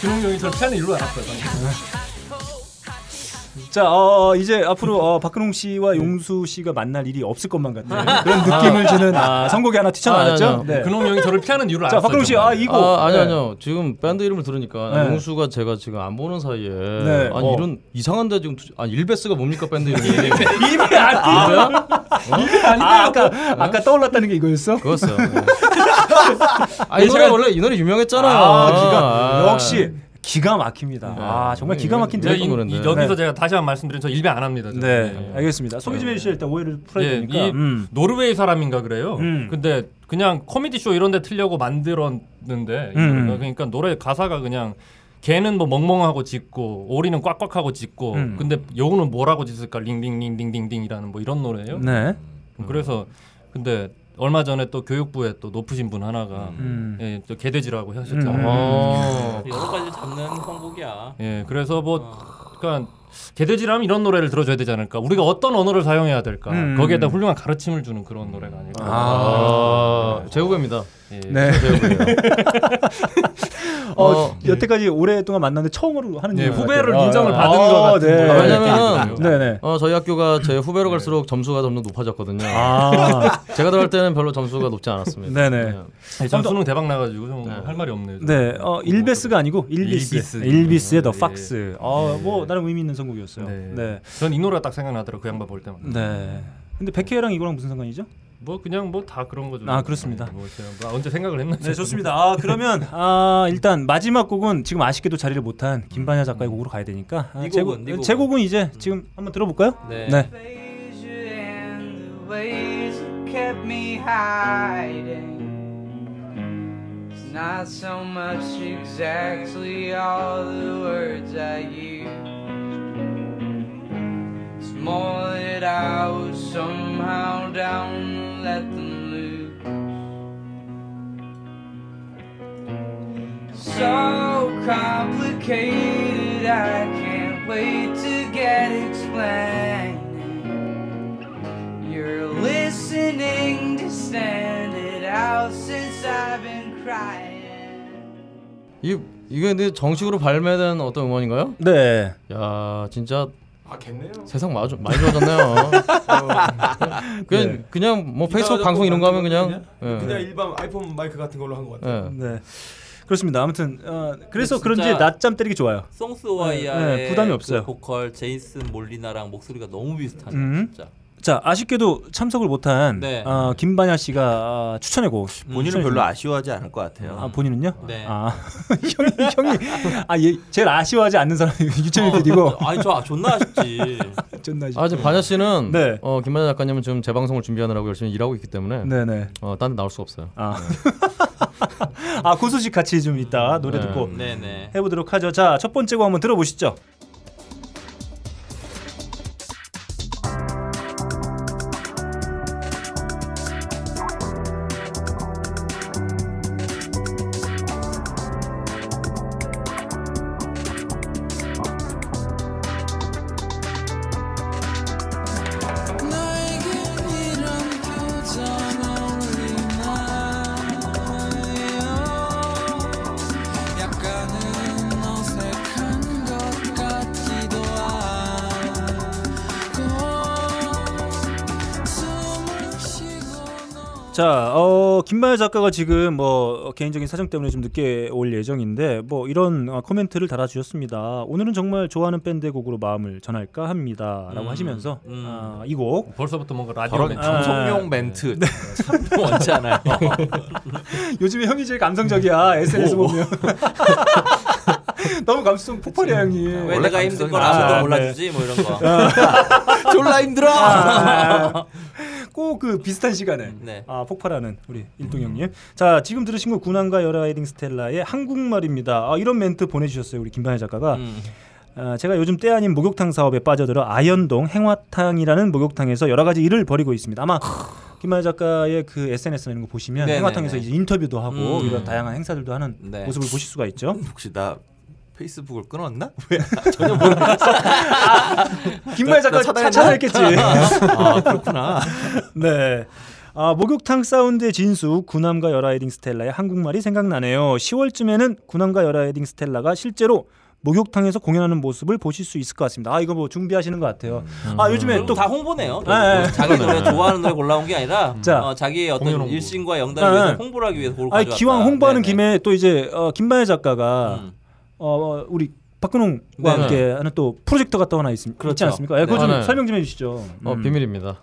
근홍이 형이 저를 피하는 일로. 방금. 자, 어, 어, 이제 앞으로 어, 박근홍 씨와 용수 씨가 만날 일이 없을 것만 같은 그런 느낌을 주는 아, 선곡이 하나 튀쳐나왔죠. 아, 아니, 아니, 네. 근홍 형이 저를 피하는 이유를 자, 알았어요. 박근홍 씨. 아, 이곡. 아, 아니 네. 아니요. 지금 밴드 이름을 들으니까 네. 용수가 제가 지금 안 보는 사이에 네. 아니 어. 이런 이상한데 지금 두- 아 일베스가 뭡니까 밴드 이름이? <laughs> 입이 안 아, 아, 아까 아까 떠올랐다는 게 이거였어? 그거였어요. 네. 아, 이 노래 원래 이 노래 유명했잖아요. 아, 기가 아. 역시 기가 막힙니다. 아, 정말 기가 막힌 네. 이, 노래인데. 이, 여기서 네. 제가 다시 한 번 말씀드린 저 일배 안 합니다. 저는. 네, 알겠습니다. 소개 좀 해주시죠. 일단 오해를 풀어야 예, 되니까. 이 음. 노르웨이 사람인가 그래요. 음. 근데 그냥 코미디 쇼 이런 데 틀려고 만들었는데 이 음. 그러니까 노래 가사가 그냥 개는 뭐 멍멍하고 짖고 오리는 꽉꽉하고 짖고 음. 근데 여우는 뭐라고 짖을까 링링링링링링이라는 뭐 이런 노래예요. 네. 그래서 근데 얼마 전에 또 교육부에 또 높으신 분 하나가 음. 예, 또 개돼지라고 하셨잖아요. 음. 어. 여러 가지 잡는 선곡이야. 예, 그래서 뭐 그러니까 개돼지라면 이런 노래를 들어줘야 되지 않을까? 우리가 어떤 언어를 사용해야 될까? 음. 거기에다 훌륭한 가르침을 주는 그런 노래가 아닐까? 아, 제 후배입니다. 예. 네. 제 후배예요. <laughs> 어, 어, 여태까지 오랫동안 만났는데 처음으로 하는 예, 얘기 후배를 같아요. 인정을 아, 받은 아, 것 같은 네. 거예요. 왜냐면은 네네. 어, 저희 학교가 제 후배로 갈수록 점수가 점점 높아졌거든요. 아, 제가 들어갈 때는 별로 점수가 높지 않았습니다. 네네. 네, 전 수능 대박 나가지고 좀할 말이 없네요. 좀. 네, 어, 일베스가 아니고 일비스. 일비스. 일비스의 더 예. 팍스. 어, 뭐 나름 의미 있는 선곡이었어요. 네. 네. 전이 노래가 딱 생각나더라고 그 양반 볼 때마다. 네. 근데 백혜랑 이거랑 무슨 상관이죠? 뭐 그냥 뭐 다 그런 거죠. 아, 그렇습니다. 네, 뭐 제가 뭐 언제 생각을 했나? 네, 좋습니다. 아, 그러면 <laughs> 아, 일단 마지막 곡은 지금 아쉽게도 자리를 못한 김반야 작가의 곡으로 가야 되니까 아, 네 제, 곡은, 곡, 네. 제 곡은 이제 지금 한번 들어볼까요? 네. 네. not so much exactly all the words I use. It's more that I was somehow down to let them loose. So complicated, I can't wait to get explaining. You're listening to stand it out since I've been crying. 이 이게 근데 정식으로 발매된 어떤 음원인가요? 네. 야, 진짜 아 겠네요. 세상 많이, 많이 좋아졌네요. 어, <laughs> 그냥 네. 그냥 뭐 페이스북 방송 이런 거 하면 그냥 예. 그냥 일반 아이폰 마이크 같은 걸로 한 것 같아요. 예. 네. 그렇습니다. 아무튼 어, 그래서 근데 그런지 낮잠 때리기 좋아요. 송스 오아이아의 네, 네, 부담이 없어요. 그 보컬 제이슨 몰리나랑 목소리가 너무 비슷하네 음. 진짜. 자 아쉽게도 참석을 못한 네. 어, 김반야 씨가 어, 추천의 곡 본인은 별로 아쉬워하지 않을 것 같아요. 아 본인은요? 네. 아 <laughs> 형이 형이 아 얘, 제일 아쉬워하지 않는 사람이 <laughs> 유채민 PD고 아니 저 존나 아쉽지. <laughs> 존나 아, 지금 반야 씨는 네. 어, 김만자 작가님은 지금 재방송을 준비하느라고 열심히 일하고 있기 때문에 네네 어, 딴데 나올 수가 없어요. 아. 아, 그 소식 같이 좀 이따 노래 네. 듣고 네네. 해보도록 하죠. 자, 첫 번째 곡 한번 들어보시죠. 어, 김만야 작가가 지금 뭐 개인적인 사정 때문에 좀 늦게 올 예정인데 뭐 이런 어, 코멘트를 달아주셨습니다. 오늘은 정말 좋아하는 밴드의 곡으로 마음을 전할까 합니다라고 음, 하시면서 음. 아, 이곡 벌써부터 뭔가 라디오 멘트. 아, 방송용 멘트 참 원치 않아요. <laughs> 요즘에 형이 제일 감성적이야 SNS 보면 <laughs> 너무 감성 폭발이야 형이. 왜 원래 내가 힘든 걸. 아무도 아, 몰라주지 뭐 이런 거. 졸라 힘들어. 꼭 그 비슷한 시간에 네. 아, 폭발하는 우리 일동 형님. 자 지금 들으신 거 군함과 여라이딩 스텔라의 한국말입니다. 아, 이런 멘트 보내주셨어요 우리 김반야 작가가. 음. 아, 제가 요즘 때 아닌 목욕탕 사업에 빠져들어 아현동 행화탕이라는 목욕탕에서 여러 가지 일을 벌이고 있습니다. 아마 김만희 작가의 그 SNS 이런 거 보시면 네네네. 행화탕에서 이제 인터뷰도 하고 음. 이런 다양한 행사들도 하는 네. 모습을 보실 수가 있죠. 혹시 나 페이스북을 끊었나? <laughs> <laughs> 김만희 작가 차단했나? 차단했겠지. <laughs> 아 그렇구나. 네. 아, 목욕탕 사운드의 진수 군함과 여라이딩 스텔라의 한국말이 생각나네요. 10월쯤에는 군함과 여라이딩 스텔라가 실제로 목욕탕에서 공연하는 모습을 보실 수 있을 것 같습니다. 아 이거 뭐 준비하시는 것 같아요. 아 요즘에 또또다 홍보네요. 네, 네. 자기 노래 좋아하는 노래 골라온 게 아니라 자. 어, 자기의 어떤. 일신과 영단을 네, 위해서 네. 홍보를 하기 위해서 그걸 가져왔다. 기왕 홍보하는 네네. 김에 또 이제 어, 김만혜 작가가 음. 어, 우리 박근홍과 네. 함께 하는 또 프로젝트가 또 하나 있, 있지 그렇죠. 않습니까? 예, 그거 좀 네. 설명 좀 해주시죠. 어 음. 비밀입니다. <laughs>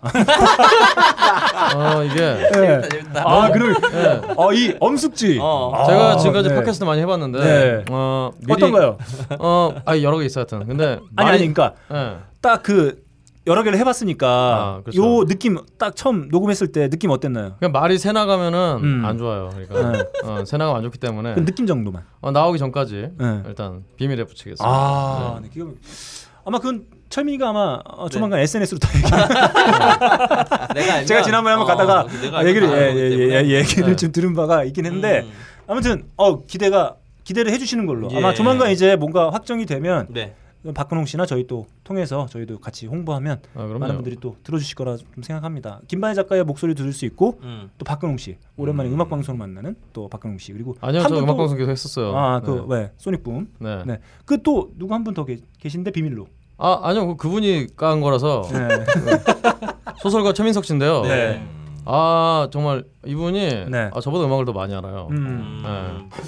어 이게 예. 재밌다, 재밌다. 아 그럼 예. 어이 엄숙지. 어. 아, 제가 지금까지 네. 팟캐스트 많이 해봤는데 네. 어 미리 어떤가요? 어 아니 여러 개 있어요 하여튼 근데 아니 아니 그러니까 예. 딱그 여러 개를 해봤으니까 아, 그렇죠. 요 느낌 딱 처음 녹음했을 때 느낌 어땠나요? 그냥 말이 새 나가면은 음. 안 좋아요. 그러니까 어, 새 나가면 안 좋기 때문에 그 느낌 정도만. 어, 나오기 전까지 네. 일단 비밀에 붙이겠습니다. 아, 네. 막- 아마 그건 철민이가 아마 어, 조만간 SNS로 다 얘기. <laughs> 제가 지난번에 한번 어, 가다가 내가 아, 얘기를 예, 예. 예, 예, 얘기를 네. 좀 들은 바가 있긴 했는데 음. 아무튼 어 기대가 기대를 해주시는 걸로 예. 아마 조만간 이제 뭔가 확정이 되면 네. 박근홍 씨나 저희 또 통해서 저희도 같이 홍보하면 아. 많은 분들이 또 들어주실 거라 좀 생각합니다. 김반의 작가의 목소리 들을 수 있고 음. 또 박근홍 씨 오랜만에 음. 악 방송을 만나는 또 박근홍 씨 그리고 아니요 한저분 음악 또- 방송 계속 했었어요. 아그 왜 소닉붐 네. 네. 그 또 누구 한 분 더 계신데 비밀로. 아 아니요 그- 그분이 깐 거라서 네. 소설가 최민석 씨인데요. 네. 아 정말 이분이 네. 아, 저보다 음악을 더 많이 알아요. 음. 네.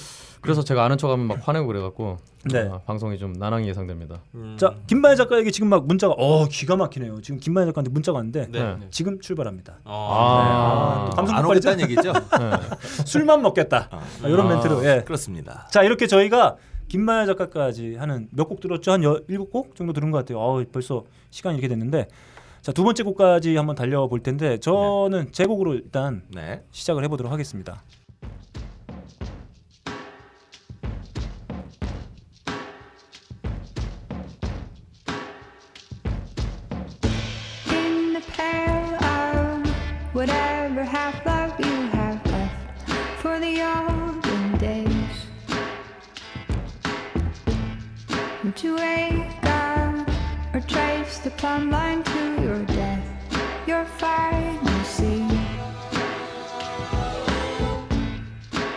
그래서 제가 아는 척하면 막 화내고 그래갖고 네. 아, 방송이 좀 난항이 예상됩니다. 음. 자 김반의 작가에게 지금 막 문자가 어 기가 막히네요. 지금 김반의 작가한테 문자가 왔는데 네. 네. 지금 출발합니다. 어. 아. 네. 또 감성 안 폭발이죠? 오겠다는 얘기죠? <laughs> 네. 술만 먹겠다. 아, 이런 아. 멘트로. 예. 그렇습니다. 자 이렇게 저희가 김만혜 작가까지 하는 몇 곡 들었죠? 한 여- 일곱 곡 정도 들은 것 같아요. 어, 벌써 시간이 이렇게 됐는데 자 두 번째 곡까지 한번 달려볼 텐데 저는 제 곡으로 일단 네. 시작을 해보도록 하겠습니다. You wake up or trace the plumb line to your death, your final scene?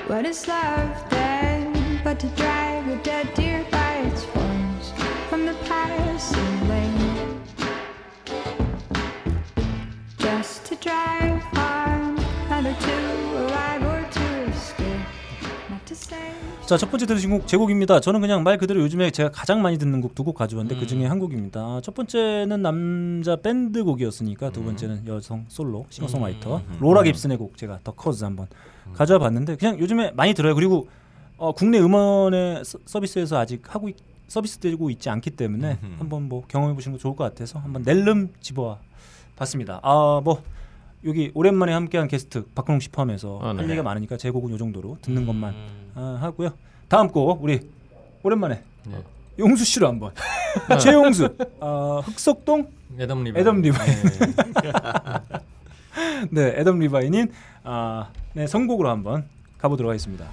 What is love then but to drag a dead deer by its horns from the passing lane? just to drive 자 첫 번째 들으신 곡 제곡입니다. 저는 그냥 말 그대로 요즘에 제가 가장 많이 듣는 곡 두 곡 가져왔는데 그 중에 한 곡입니다. 첫 번째는 남자 밴드 곡이었으니까 두 번째는 여성 솔로 싱어송라이터 로라 깁슨의 곡 제가 The Cause 한번 가져와 봤는데 그냥 요즘에 많이 들어요. 그리고 어, 국내 음원의 서- 서비스에서 아직 하고 있, 서비스 되고 있지 않기 때문에 한번 뭐 경험해 보시는 거 좋을 것 같아서 한번 낼름 집어와 봤습니다. 아 뭐 여기 오랜만에 함께한 게스트 박근홍 씨 포함해서 아, 네. 할 얘기가 많으니까 제 곡은 요 정도로 듣는 것만 아, 하고요. 다음 곡 우리 오랜만에 네. 용수 씨로 한번 <laughs> 최용수 아, 흑석동 애덤 리바. 애덤 리바인 <laughs> 네 애덤 리바인인 아, 네 선곡으로 한번 가보도록 하겠습니다.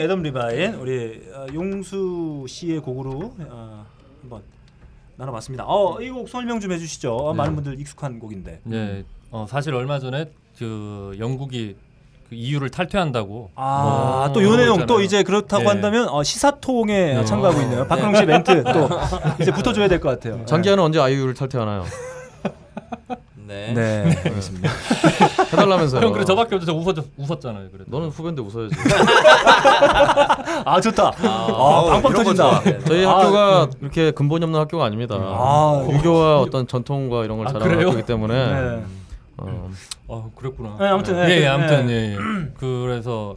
애덤 리바인 우리 어, 용수 씨의 곡으로 어, 한번 나눠봤습니다. 어, 이 곡 설명 좀 해주시죠. 어, 네. 많은 분들 익숙한 곡인데. 네. 어, 사실 얼마 전에 그 영국이 그 EU를 탈퇴한다고. 아, 뭐또요 내용 또. 이제 그렇다고 네. 한다면 어, 시사통에 네. 참가하고 있네요. 박근홍 씨 멘트 또 <laughs> 이제 붙어줘야 될 것 같아요. 장기하는 언제 아이유를 탈퇴하나요? 네. 네, 알겠습니다. 해달라면서요. 형 그래 저밖에 없어 저 웃었 웃었잖아요. 그래. 너는 후배인데 웃어야지. <laughs> 아 좋다. 아, 빵빵 거 터진다. 저희 아, 학교가 이렇게 근본이 없는 학교가 아닙니다. 아, 유교와 어떤 전통과 이런 걸 아? 학교이기 때문에 네. 어, 어 그랬구나. 네, 아무튼, 예, 네, 예, 아무튼 네. 예, 예. 그래서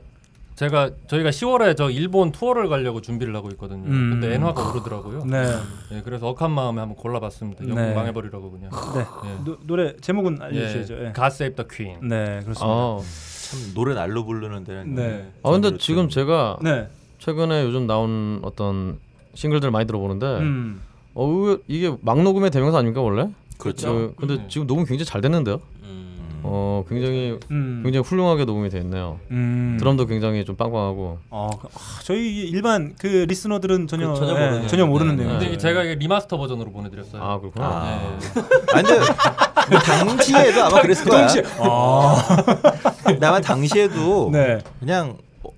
제가 저희가 10월에 저 일본 투어를 가려고 준비를 하고 있거든요. 음. 근데 엔화가 오르더라고요. 네. 예, 그래서 억한 마음에 한번 골라봤습니다. 영국 네. 망해버리라고 그냥. 네. 예. 노, 노래 제목은 알려주셔야죠. 예. God Save the Queen. 네, 그렇습니다. 아, 참 노래 날로 부르는 데는 네. 아 근데 지금 제가 네. 최근에 요즘 나온 어떤 싱글들 많이 들어보는데 음. 어 이게 막 녹음의 대명사 아닙니까 원래? 그렇죠. 그, 근데 음. 지금 녹음 굉장히 잘 됐는데요. 음. 어 굉장히 음. 굉장히 훌륭하게 녹음이 돼 있네요. 음. 드럼도 굉장히 좀 빵빵하고. 어, 그- 아, 저희 일반 그 listener들은 전혀 그 전혀 예, 모르는. 전혀 모르는 네, 내용. 근데 제가 이게 remaster 버전으로 보내드렸어요. 아 그렇구나. 아. 네. 아니 근데 뭐 당시에도 아마 그랬을 거야. 아. <laughs> 근데 아마 당시에도 네. 그냥 어,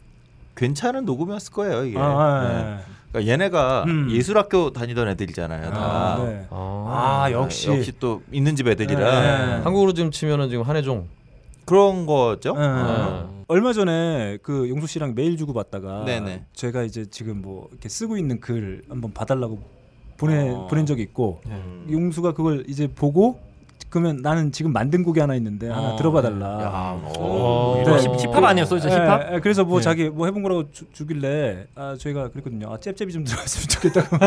괜찮은 녹음이었을 거예요 이게. 아, 아, 네. 그러니까 얘네가 음. 예술학교 다니던 애들이잖아요. 다. 아, 네. 아, 아, 역시. 역시 또 있는 집 애들이라 네. 한국으로 지금 치면은 지금 한혜종. 그런 거죠. 예. 네. 얼마 전에 그 용수 씨랑 메일 주고 받다가 네네. 제가 이제 지금 뭐 이렇게 쓰고 있는 글 한번 봐달라고 보내 어. 보낸 적이 있고 음. 용수가 그걸 이제 보고 그러면 나는 지금 만든 곡이 하나 있는데 하나 어. 들어봐 달라. 야, 어. 네. 힙- 힙합 아니었어, 진짜 힙합? 예, 예, 그래서 뭐 네. 자기 뭐 해본 거라고 주, 주길래 아 저희가 그랬거든요. 아 잽잽이 좀 들어갔으면 좋겠다 고.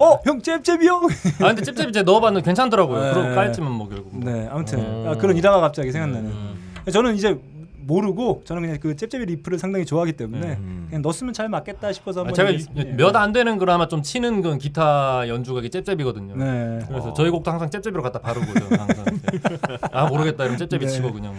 <laughs> 어, 형 잽잽이요? 아 근데 찝찝 이제 넣어봤는데 괜찮더라고요. 네. 그러고 깔지만 뭐 결국. 뭐. 네, 아무튼 음. 아, 그런 일화가 갑자기 생각나는. 음. 저는 이제 모르고 저는 그냥 그 잽잽이 리프를 상당히 좋아하기 때문에 음. 그냥 넣었으면 잘 맞겠다 싶어서 아, 한번 제가 이렇게- 예. 몇안 되는 걸 아마 좀 치는 그 기타 연주가 이게 잽잽이거든요. 네. 그래서 저희 곡도 항상 잽잽으로 갖다 바르고 저 항상. 아 모르겠다 이러면 잽잽이 네. 치고 그냥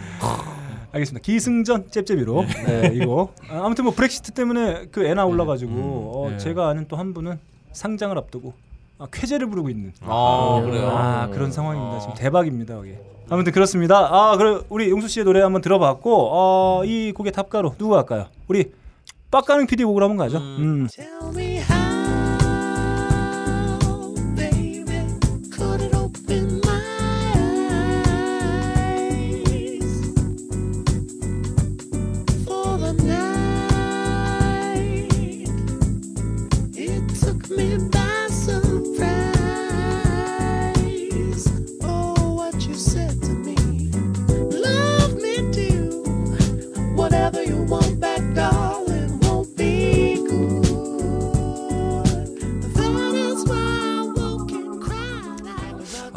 알겠습니다. 기승전 잽잽이로 네, 이거 아, 아무튼 뭐 브렉시트 때문에 그 애나 올라가지고 어, 네. 제가 아는 또 한 분은 상장을 앞두고 아, 쾌재를 부르고 있는 아 그래요. 아 그런 상황입니다. 지금 대박입니다. 여기. 아무튼 그렇습니다. 아 그럼 우리 용수 씨의 노래 한번 들어봤고 어, 이 곡의 답가로 누가 할까요? 우리 빡가능 PD 곡으로 한번 가죠. 음. Tell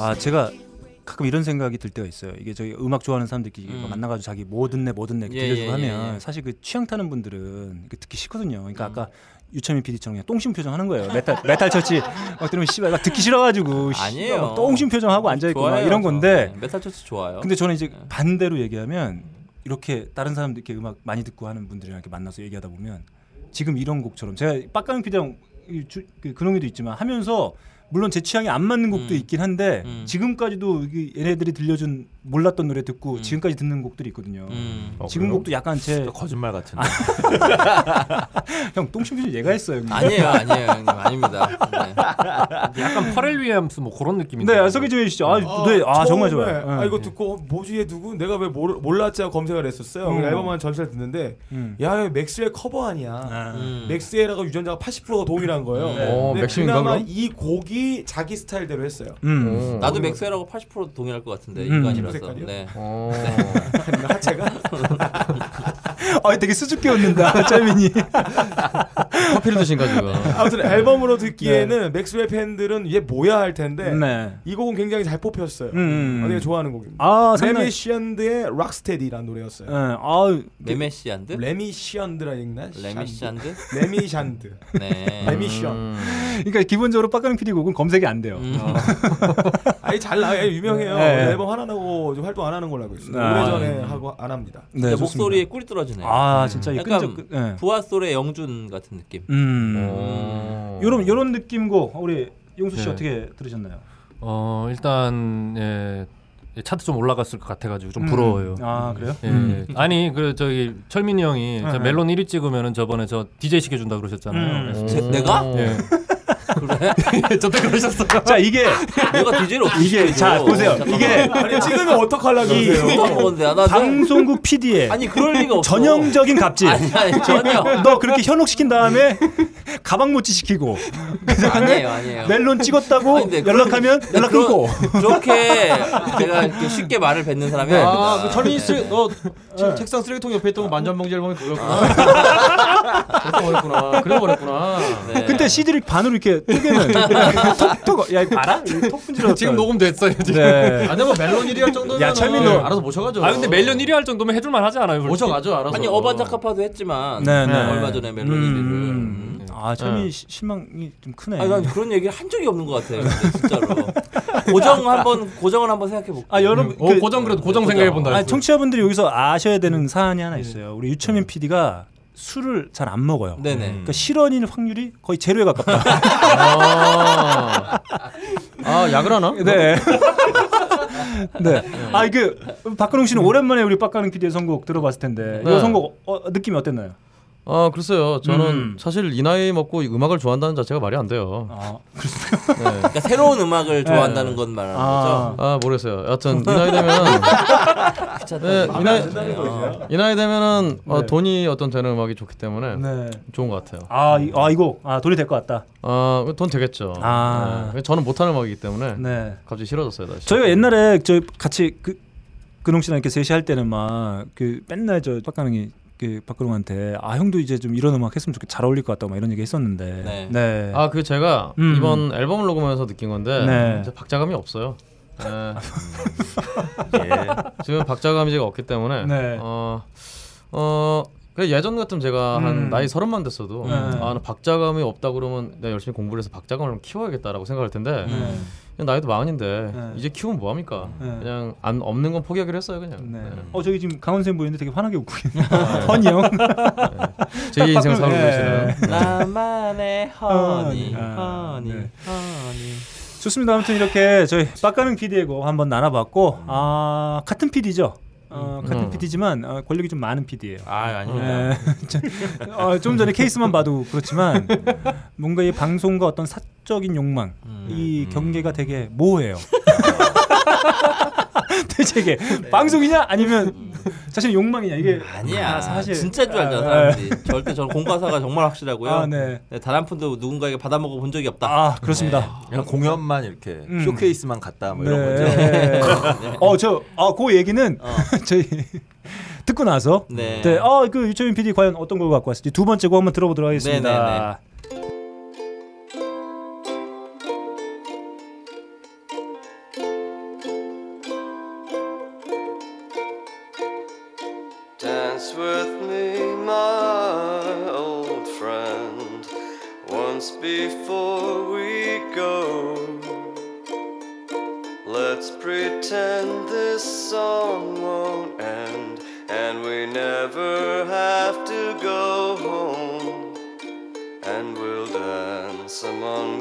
아 제가 가끔 이런 생각이 들 때가 있어요. 이게 저희 음악 좋아하는 사람들끼리 음. 만나가지고 자기 뭐 듣네 뭐 듣네 이렇게 예, 들려주고 예, 하면 예, 예. 사실 그 취향 타는 분들은 듣기 싫거든요. 그러니까 음. 아까 유철민 PD처럼 그냥 똥씹 표정 하는 거예요. 메탈 Metal Church 막 들으면 씨발 막 듣기 싫어가지고 아니에요. 막 똥씹 표정 하고 앉아 있고 막 이런 저. 건데. 네, Metal Church 좋아요. 근데 저는 이제 네. 반대로 얘기하면 이렇게 다른 사람들 이렇게 음악 많이 듣고 하는 분들이랑 이렇게 만나서 얘기하다 보면 지금 이런 곡처럼 제가 빡가는 PD랑 그 근홍이도 있지만 하면서 물론 제 취향이 안 맞는 곡도 음. 있긴 한데 음. 지금까지도 이 얘네들이 들려준 몰랐던 노래 듣고 음. 지금까지 듣는 곡들이 있거든요. 음. 어, 지금? 곡도 약간 제 진짜 거짓말 같은데. <laughs> 형 똥씹 표정 얘가 했어요. 형님. 아니에요, 아니에요, 형님 아닙니다. 네. 약간 퍼렐 윌리엄스 뭐 그런 느낌인데. 네, 소개 좀 해주시죠. 아, 네, 아 정말 좋아요. 아 네. 이거 듣고 어, 뭐지 얘 누구? 내가 왜 모르, 몰랐지 하고 검색을 했었어요. 음. 그 앨범만 전체를 듣는데 음. 야 이거 맥스웰 커버 아니야. 아. 음. 맥스웰하고 유전자가 80%가 동일한 거예요. 네. 어, 근데 그나마? 이 곡이 자기 스타일대로 했어요. 음. 어. 나도 맥스웰하고 80% 동일할 것 같은데 음. 인간이라서. 색깔이요? 네. 어. <laughs> 하체가 <laughs> 아, 되게 수줍게 웃는다, 짤민이. <laughs> 커피를 드신가 지금. 아무튼 앨범으로 듣기에는 맥스웰 팬들은 얘 뭐야 할 텐데 네. 이 곡은 굉장히 잘 뽑혔어요. 음. 아, 되게 좋아하는 곡입니다. 아, 상당히. 레미시안드의 Rocksteady라는 노래였어요. 네, 아, 메메시안드? 레미시안드라 읽나? 레미시안드? 레미샨드. <laughs> 네. 레미션. 음. 그러니까 기본적으로 빡가는 PD 곡은 검색이 안 돼요. 음. <laughs> 아니 잘 나요. 유명해요. 네. 앨범 하나 나고 좀 활동 안 하는 걸로 알고 있어요. 아, 오래전에 네. 하고 안 합니다. 네. 목소리에 꿀이 떨어지 네. 아 진짜 이 약간 끈적 예. 부하솔의 영준 같은 느낌. 음. 어. 요런 요런 느낌고 우리 용수 씨 네. 어떻게 들으셨나요? 어 일단 예, 예, 차트 좀 올라갔을 것 같아가지고 좀 음. 부러워요. 아 그래요? 예, 음. 예. 아니 그 저기 철민이 형이 저 네. 멜론 1위 찍으면은 저번에 저 DJ 시켜준다 그러셨잖아요. 음. 제- 내가? 예. <laughs> 그래? <laughs> 저때 그러셨어요. 자 이게 내가 DJ를 어떻게 이게? 자 보세요. 이게 아니 찍으면 어떡하려고 이- 그러세요? 아, 나 방송국 PD의 아니 그럴 리가 없어. 전형적인 갑질. 아니 아니 전혀. 너 그렇게 현혹시킨 다음에 가방 모찌 시키고 아니에요, 아니에요. 멜론 찍었다고 아니, 연락하면 근데 연락 끊고. 그렇게 내가 이렇게 쉽게 말을 뱉는 사람이 아, 아닙니다. 그 철민 씨, 너 책- 책상 쓰레기통 옆에 있던 거 만전봉지 앨범이 그거였구나. <laughs> 그래서 버렸구나. 그래서 버렸구나. 네. 근데 CD를 반으로 이렇게 뜨개면 <laughs> 톡톡 야 이거 알아? 톡 분질러. 지금 녹음됐어요 지금. 네. 아니 뭐 멜론 1위 할 정도면 야, 철민 너- 알아서 모셔가죠. 아 근데 멜론 1위 할 정도면 해줄 만 하지 않아요? 모셔가죠, 알아서. 아니 어반자카파도 했지만 네, 네. 얼마 전에 멜론 1위를. 음. 아, 철미 네. 시- 실망이 좀 크네. 아니 난 그런 얘기를 한 적이 없는 것 같아요. 근데 진짜로 고정 한번 고정을 한번 생각해 볼게요. 아, 여러분 어, 그- 고정 그래도 고정 생각해 본다. 아, 청취자분들이 여기서 아셔야 되는 사안이 하나 있어요. 우리 유철민 PD가 술을 잘 안 먹어요. 네네. 그러니까 실언일 확률이 거의 제로에 가깝다. <laughs> 아, 아 약을 하나? 네. <laughs> 네. 아, 그 박근홍 씨는 오랜만에 우리 빡가능 PD의 선곡 들어봤을 텐데 네. 이 선곡 어, 느낌이 어땠나요? 아 글쎄요. 저는 음. 사실 이 나이 먹고 이 음악을 좋아한다는 자체가 말이 안 돼요. 아, 네. <laughs> 그러니까 새로운 음악을 좋아한다는 건 말하는 아. 거죠. 아 모르겠어요. 여하튼 이 나이 되면 <laughs> 네, 이 나이 이 나이 되면은 어, 네. 돈이 어떤 되는 음악이 좋기 때문에 네. 좋은 것 같아요. 아, 이, 아 이거 아 돈이 될 것 같다. 아돈 되겠죠. 아. 네. 저는 못하는 음악이기 때문에 네. 갑자기 싫어졌어요 다시. 저희가 옛날에 저 같이 그 근홍 씨랑 이렇게 셋이 할 때는 막 그 맨날 저 빡가능이 그 박근홍한테 아 형도 이제 좀 이런 음악 했으면 좋겠 잘 어울릴 것 같다고 막 이런 얘기 했었는데 네. 네. 아 그 제가 음. 이번 앨범을 녹음하면서 느낀 건데 네. 이제 박자감이 없어요. 네. <laughs> 예. 지금 박자감이 지금 없기 때문에 네. 어, 어, 그 예전 같으면 제가 음. 한 나이 서른만 됐어도 네. 아, 나 박자감이 없다 그러면 내가 열심히 공부를 해서 박자감을 좀 키워야겠다라고 생각할 텐데 네. 나이도 마흔인데 네. 이제 키우면 뭐 합니까? 네. 그냥 안 없는 건 포기하기로 했어요 그냥. 네. 네. 어 저기 지금 강원 쌤 보이는데 되게 환하게 웃고 있네. 허니 형. 제 인생 살고 네. 계시는. 나만의 허니, 아, 허니, 네. 허니. 좋습니다. 아무튼 이렇게 저희 빡가능 PD의 곡 한번 나눠봤고 아 같은 PD죠. 어, 같은 음. PD지만 어, 권력이 좀 많은 PD예요. 아 아닙니다. <laughs> 네. 저- 어, 좀 전에 케이스만 봐도 그렇지만 뭔가 이 방송과 어떤 사적인 욕망 이 경계가 되게 모호해요. <laughs> <laughs> 대체 이게 방송이냐 아니면 자신의 욕망이냐 이게 아니야. 아, 사실 진짜 줄 알잖아 아, 사람들이. 절대 저는 공과사가 정말 확실하고요. 아, 네. 네, 단한 푼도 누군가에게 받아먹어 본 적이 없다. 아 그렇습니다. 그냥 공연만 이렇게 음. 쇼케이스만 갔다 뭐 이런 거죠. <laughs> 네. 어저아그 얘기는 어. <laughs> 저희 듣고 나서 네. 네. 어그 유철민 PD 과연 어떤 걸 갖고 왔을지 두 번째 곡 한번 들어보도록 하겠습니다. Dance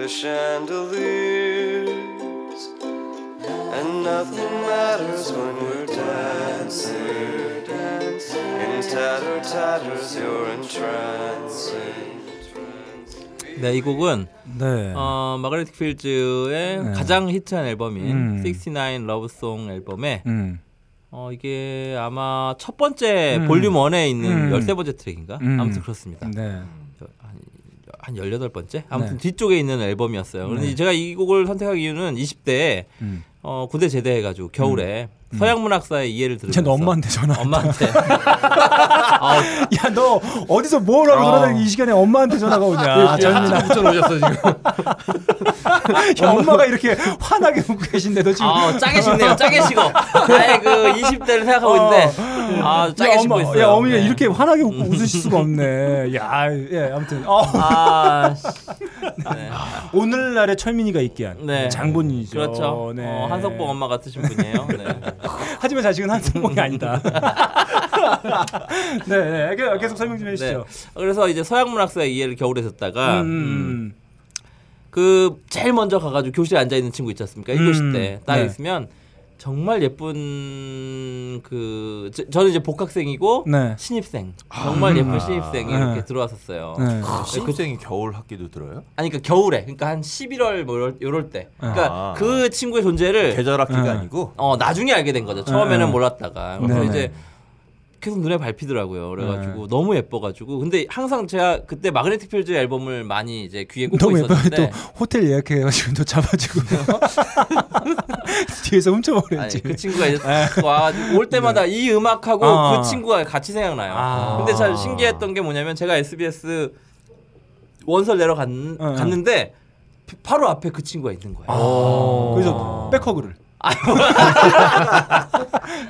the chandeliers. And nothing matters when we're dancing. In tatter tatters, you're entrancing. 네, 이 곡은 네. 어, 마가렛 필즈의 네. 가장 히트한 앨범인 음. 69 러브송 앨범에 음. 어, 이게 아마 첫 번째 음. 볼륨 1에 있는 음. 13번째 트랙인가? 음. 아무튼 그렇습니다. 네. 저, 한, 한 18번째? 아무튼 네. 뒤쪽에 있는 앨범이었어요. 그런데 네. 제가 이 곡을 선택한 이유는 20대에 음. 어, 군대 제대해가지고 겨울에 서양 문학사의 이해를 들으면서 쟤너 엄마한테 전화. 엄마한테 <laughs> 아, 야너 어디서 뭘 하고 어. 돌아다니는 이 시간에 엄마한테 전화가 오냐? 전민아. 붙여놓으셨어 지금. <laughs> 야 엄마가 이렇게 환하게 웃고 계신데도 지금. 아, 짜게 식네요. 짜게 식어. 나의 그 20대를 생각하고 있는데 아, 짜게 야, 식고 있어요. 야 어머니가 네. 이렇게 환하게 웃고 웃으실 수가 없네. 야, 예, 아무튼 어. 아, 씨. 네. <laughs> 오늘날의 철민이가 있게 한 네. 장본인이죠. 그렇죠. 네. 어, 한석봉 엄마 같으신 분이에요. 네. <laughs> 하지만 자식은 한성봉이 아니다. <laughs> 네, 네, 계- 계속 설명 좀 네. 해주시죠. 그래서 이제 서양 문학사의 이해를 겨울에 듣다가 음, 음, 음, 그 제일 먼저 가가지고 교실에 앉아 있는 친구 있지 않습니까? 1교시 음, 때딱 네. 있으면 정말 예쁜 그 저, 저는 이제 복학생이고 네. 신입생 정말 예쁜 아. 신입생이 네. 이렇게 들어왔었어요. 네. 신입생이 겨울 학기도 들어요? 아니 그러니까 겨울에 그러니까 한 11월 뭐 요럴, 요럴 때 그러니까 아. 그 친구의 존재를 계절 학기가 네. 아니고 어 나중에 알게 된 거죠. 처음에는 네. 몰랐다가 그래서 네. 이제 계속 눈에 밟히더라고요. 그래가지고 네. 너무 예뻐가지고 근데 항상 제가 그때 마그네틱 필드 앨범을 많이 이제 귀에 꽂고 너무. 있었는데 또 호텔 예약해가지고 또 잡아주고 <laughs> 뒤에서 아니, 훔쳐버렸지. 그 친구가 이제 탁 와가지고 올 때마다 이 음악하고 네. 아. 그 친구가 같이 생각나요. 아. 근데 참 신기했던 게 뭐냐면 제가 SBS 원설 내러 갔, 어, 갔는데 바로 앞에 그 친구가 있는 거예요. 아, 그래서 백허그를.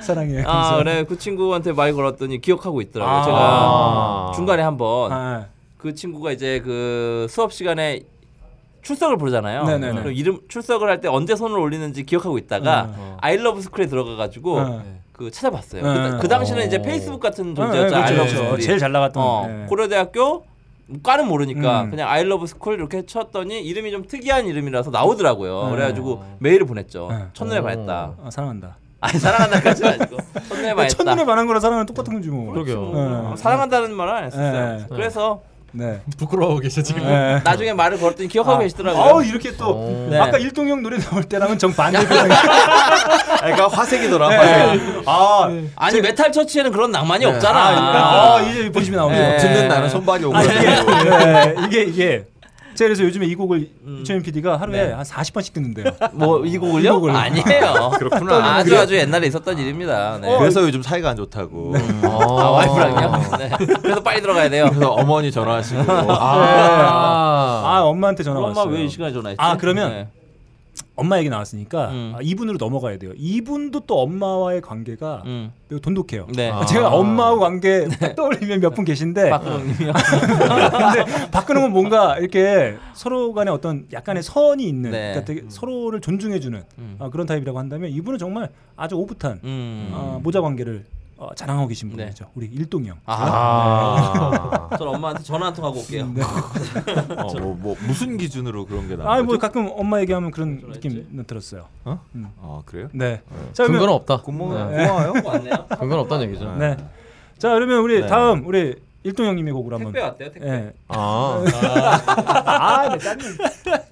사랑해. 아, <laughs> 그래서. 그래 그 친구한테 말 걸었더니 기억하고 있더라고요. 아. 제가 중간에 한번 아, 그 친구가 이제 그 수업 시간에 출석을 부르잖아요. 네네네. 그럼 이름 출석을 할 때 언제 손을 올리는지 기억하고 있다가 어. 아이러브 스쿨에 들어가 가지고 어. 그 찾아봤어요. 네. 그, 그 당시는 이제 페이스북 같은 존재였죠. 네, 그렇죠, 아이러브 그렇죠. 스쿨이. 제일 잘 나갔던. 어, 네. 고려대학교 과는 모르니까 음. 그냥 아이러브 스쿨 이렇게 쳤더니 이름이 좀 특이한 이름이라서 나오더라고요. 네. 그래가지고 메일을 보냈죠. 네. 첫눈에 반했다. 아, 사랑한다. 아니 사랑한다까지는 아니고 첫눈에 반했다. 첫눈에 반한 거랑 사랑은 똑같은 건지 뭐. 그러게요. 어, 네. 사랑한다는 말은 안 했었어요. 네. 그래서 네. <laughs> 부끄러워 계셔 지금. 네. 나중에 말을 걸었더니 기억하고 아, 계시더라고요. 아우 이렇게 또 어. 네. 아까 일동형 노래 나올 때랑은 정 반대 표정이. <laughs> 그러니까 화색이더라. 네. 아, 아니 Metal Church에는 그런 낭만이 네. 없잖아. 아, 아, 이제 보시면 나오죠. 네. 듣는 나는 손발이 오그. 아, 이게, 네, 이게 이게 제가 그래서 요즘에 이 곡을 음. 이철민 PD가 하루에 네. 한 40번씩 듣는데요. <laughs> 뭐 이 곡을요? 이 곡을. 아니에요. <laughs> 그렇구나. 아주 아주 옛날에 있었던 일입니다. 네. 그래서 요즘 사이가 안 좋다고. 아 와이프랑요? 네. 그래서 빨리 들어가야 돼요. 그래서 어머니 전화하시고. <laughs> 아, 아, 엄마한테 전화 엄마 왔어요. 왜이 시간에 전화했지? 아, 그러면 네. 엄마 얘기 나왔으니까 음. 아, 이분으로 넘어가야 돼요. 이분도 또 엄마와의 관계가 음. 매우 돈독해요. 네. 아, 제가 엄마하고 관계 딱 <laughs> 떠올리면 몇 분 계신데 <laughs> 박근홍님이요. <laughs> 근데 박근홍은 뭔가 이렇게 서로 간에 어떤 약간의 선이 있는 네. 그러니까 되게 서로를 존중해주는 음. 아, 그런 타입이라고 한다면 이분은 정말 아주 오붓한 음. 어, 모자 관계를 어, 자랑하고 계신 네. 분이죠. 우리 일동이 형. 아. 전 엄마한테 전화 한 통 하고 올게요. 네. 어, <laughs> 뭐, 뭐 무슨 기준으로 그런 게 나온 아, 뭐? 가끔 엄마 얘기하면 그런. 느낌 들었어요. 아 그래요? 네. 자, 근거는 없다. 고마워. 네. 고마워요. 왔네요. 근거는 없다는 얘기죠. 네. 자, 그러면 우리 네. 다음 우리 일동 형님의 곡으로 한번. 택배 왔대요. 택배. 예. 아, 아, 네, 짠.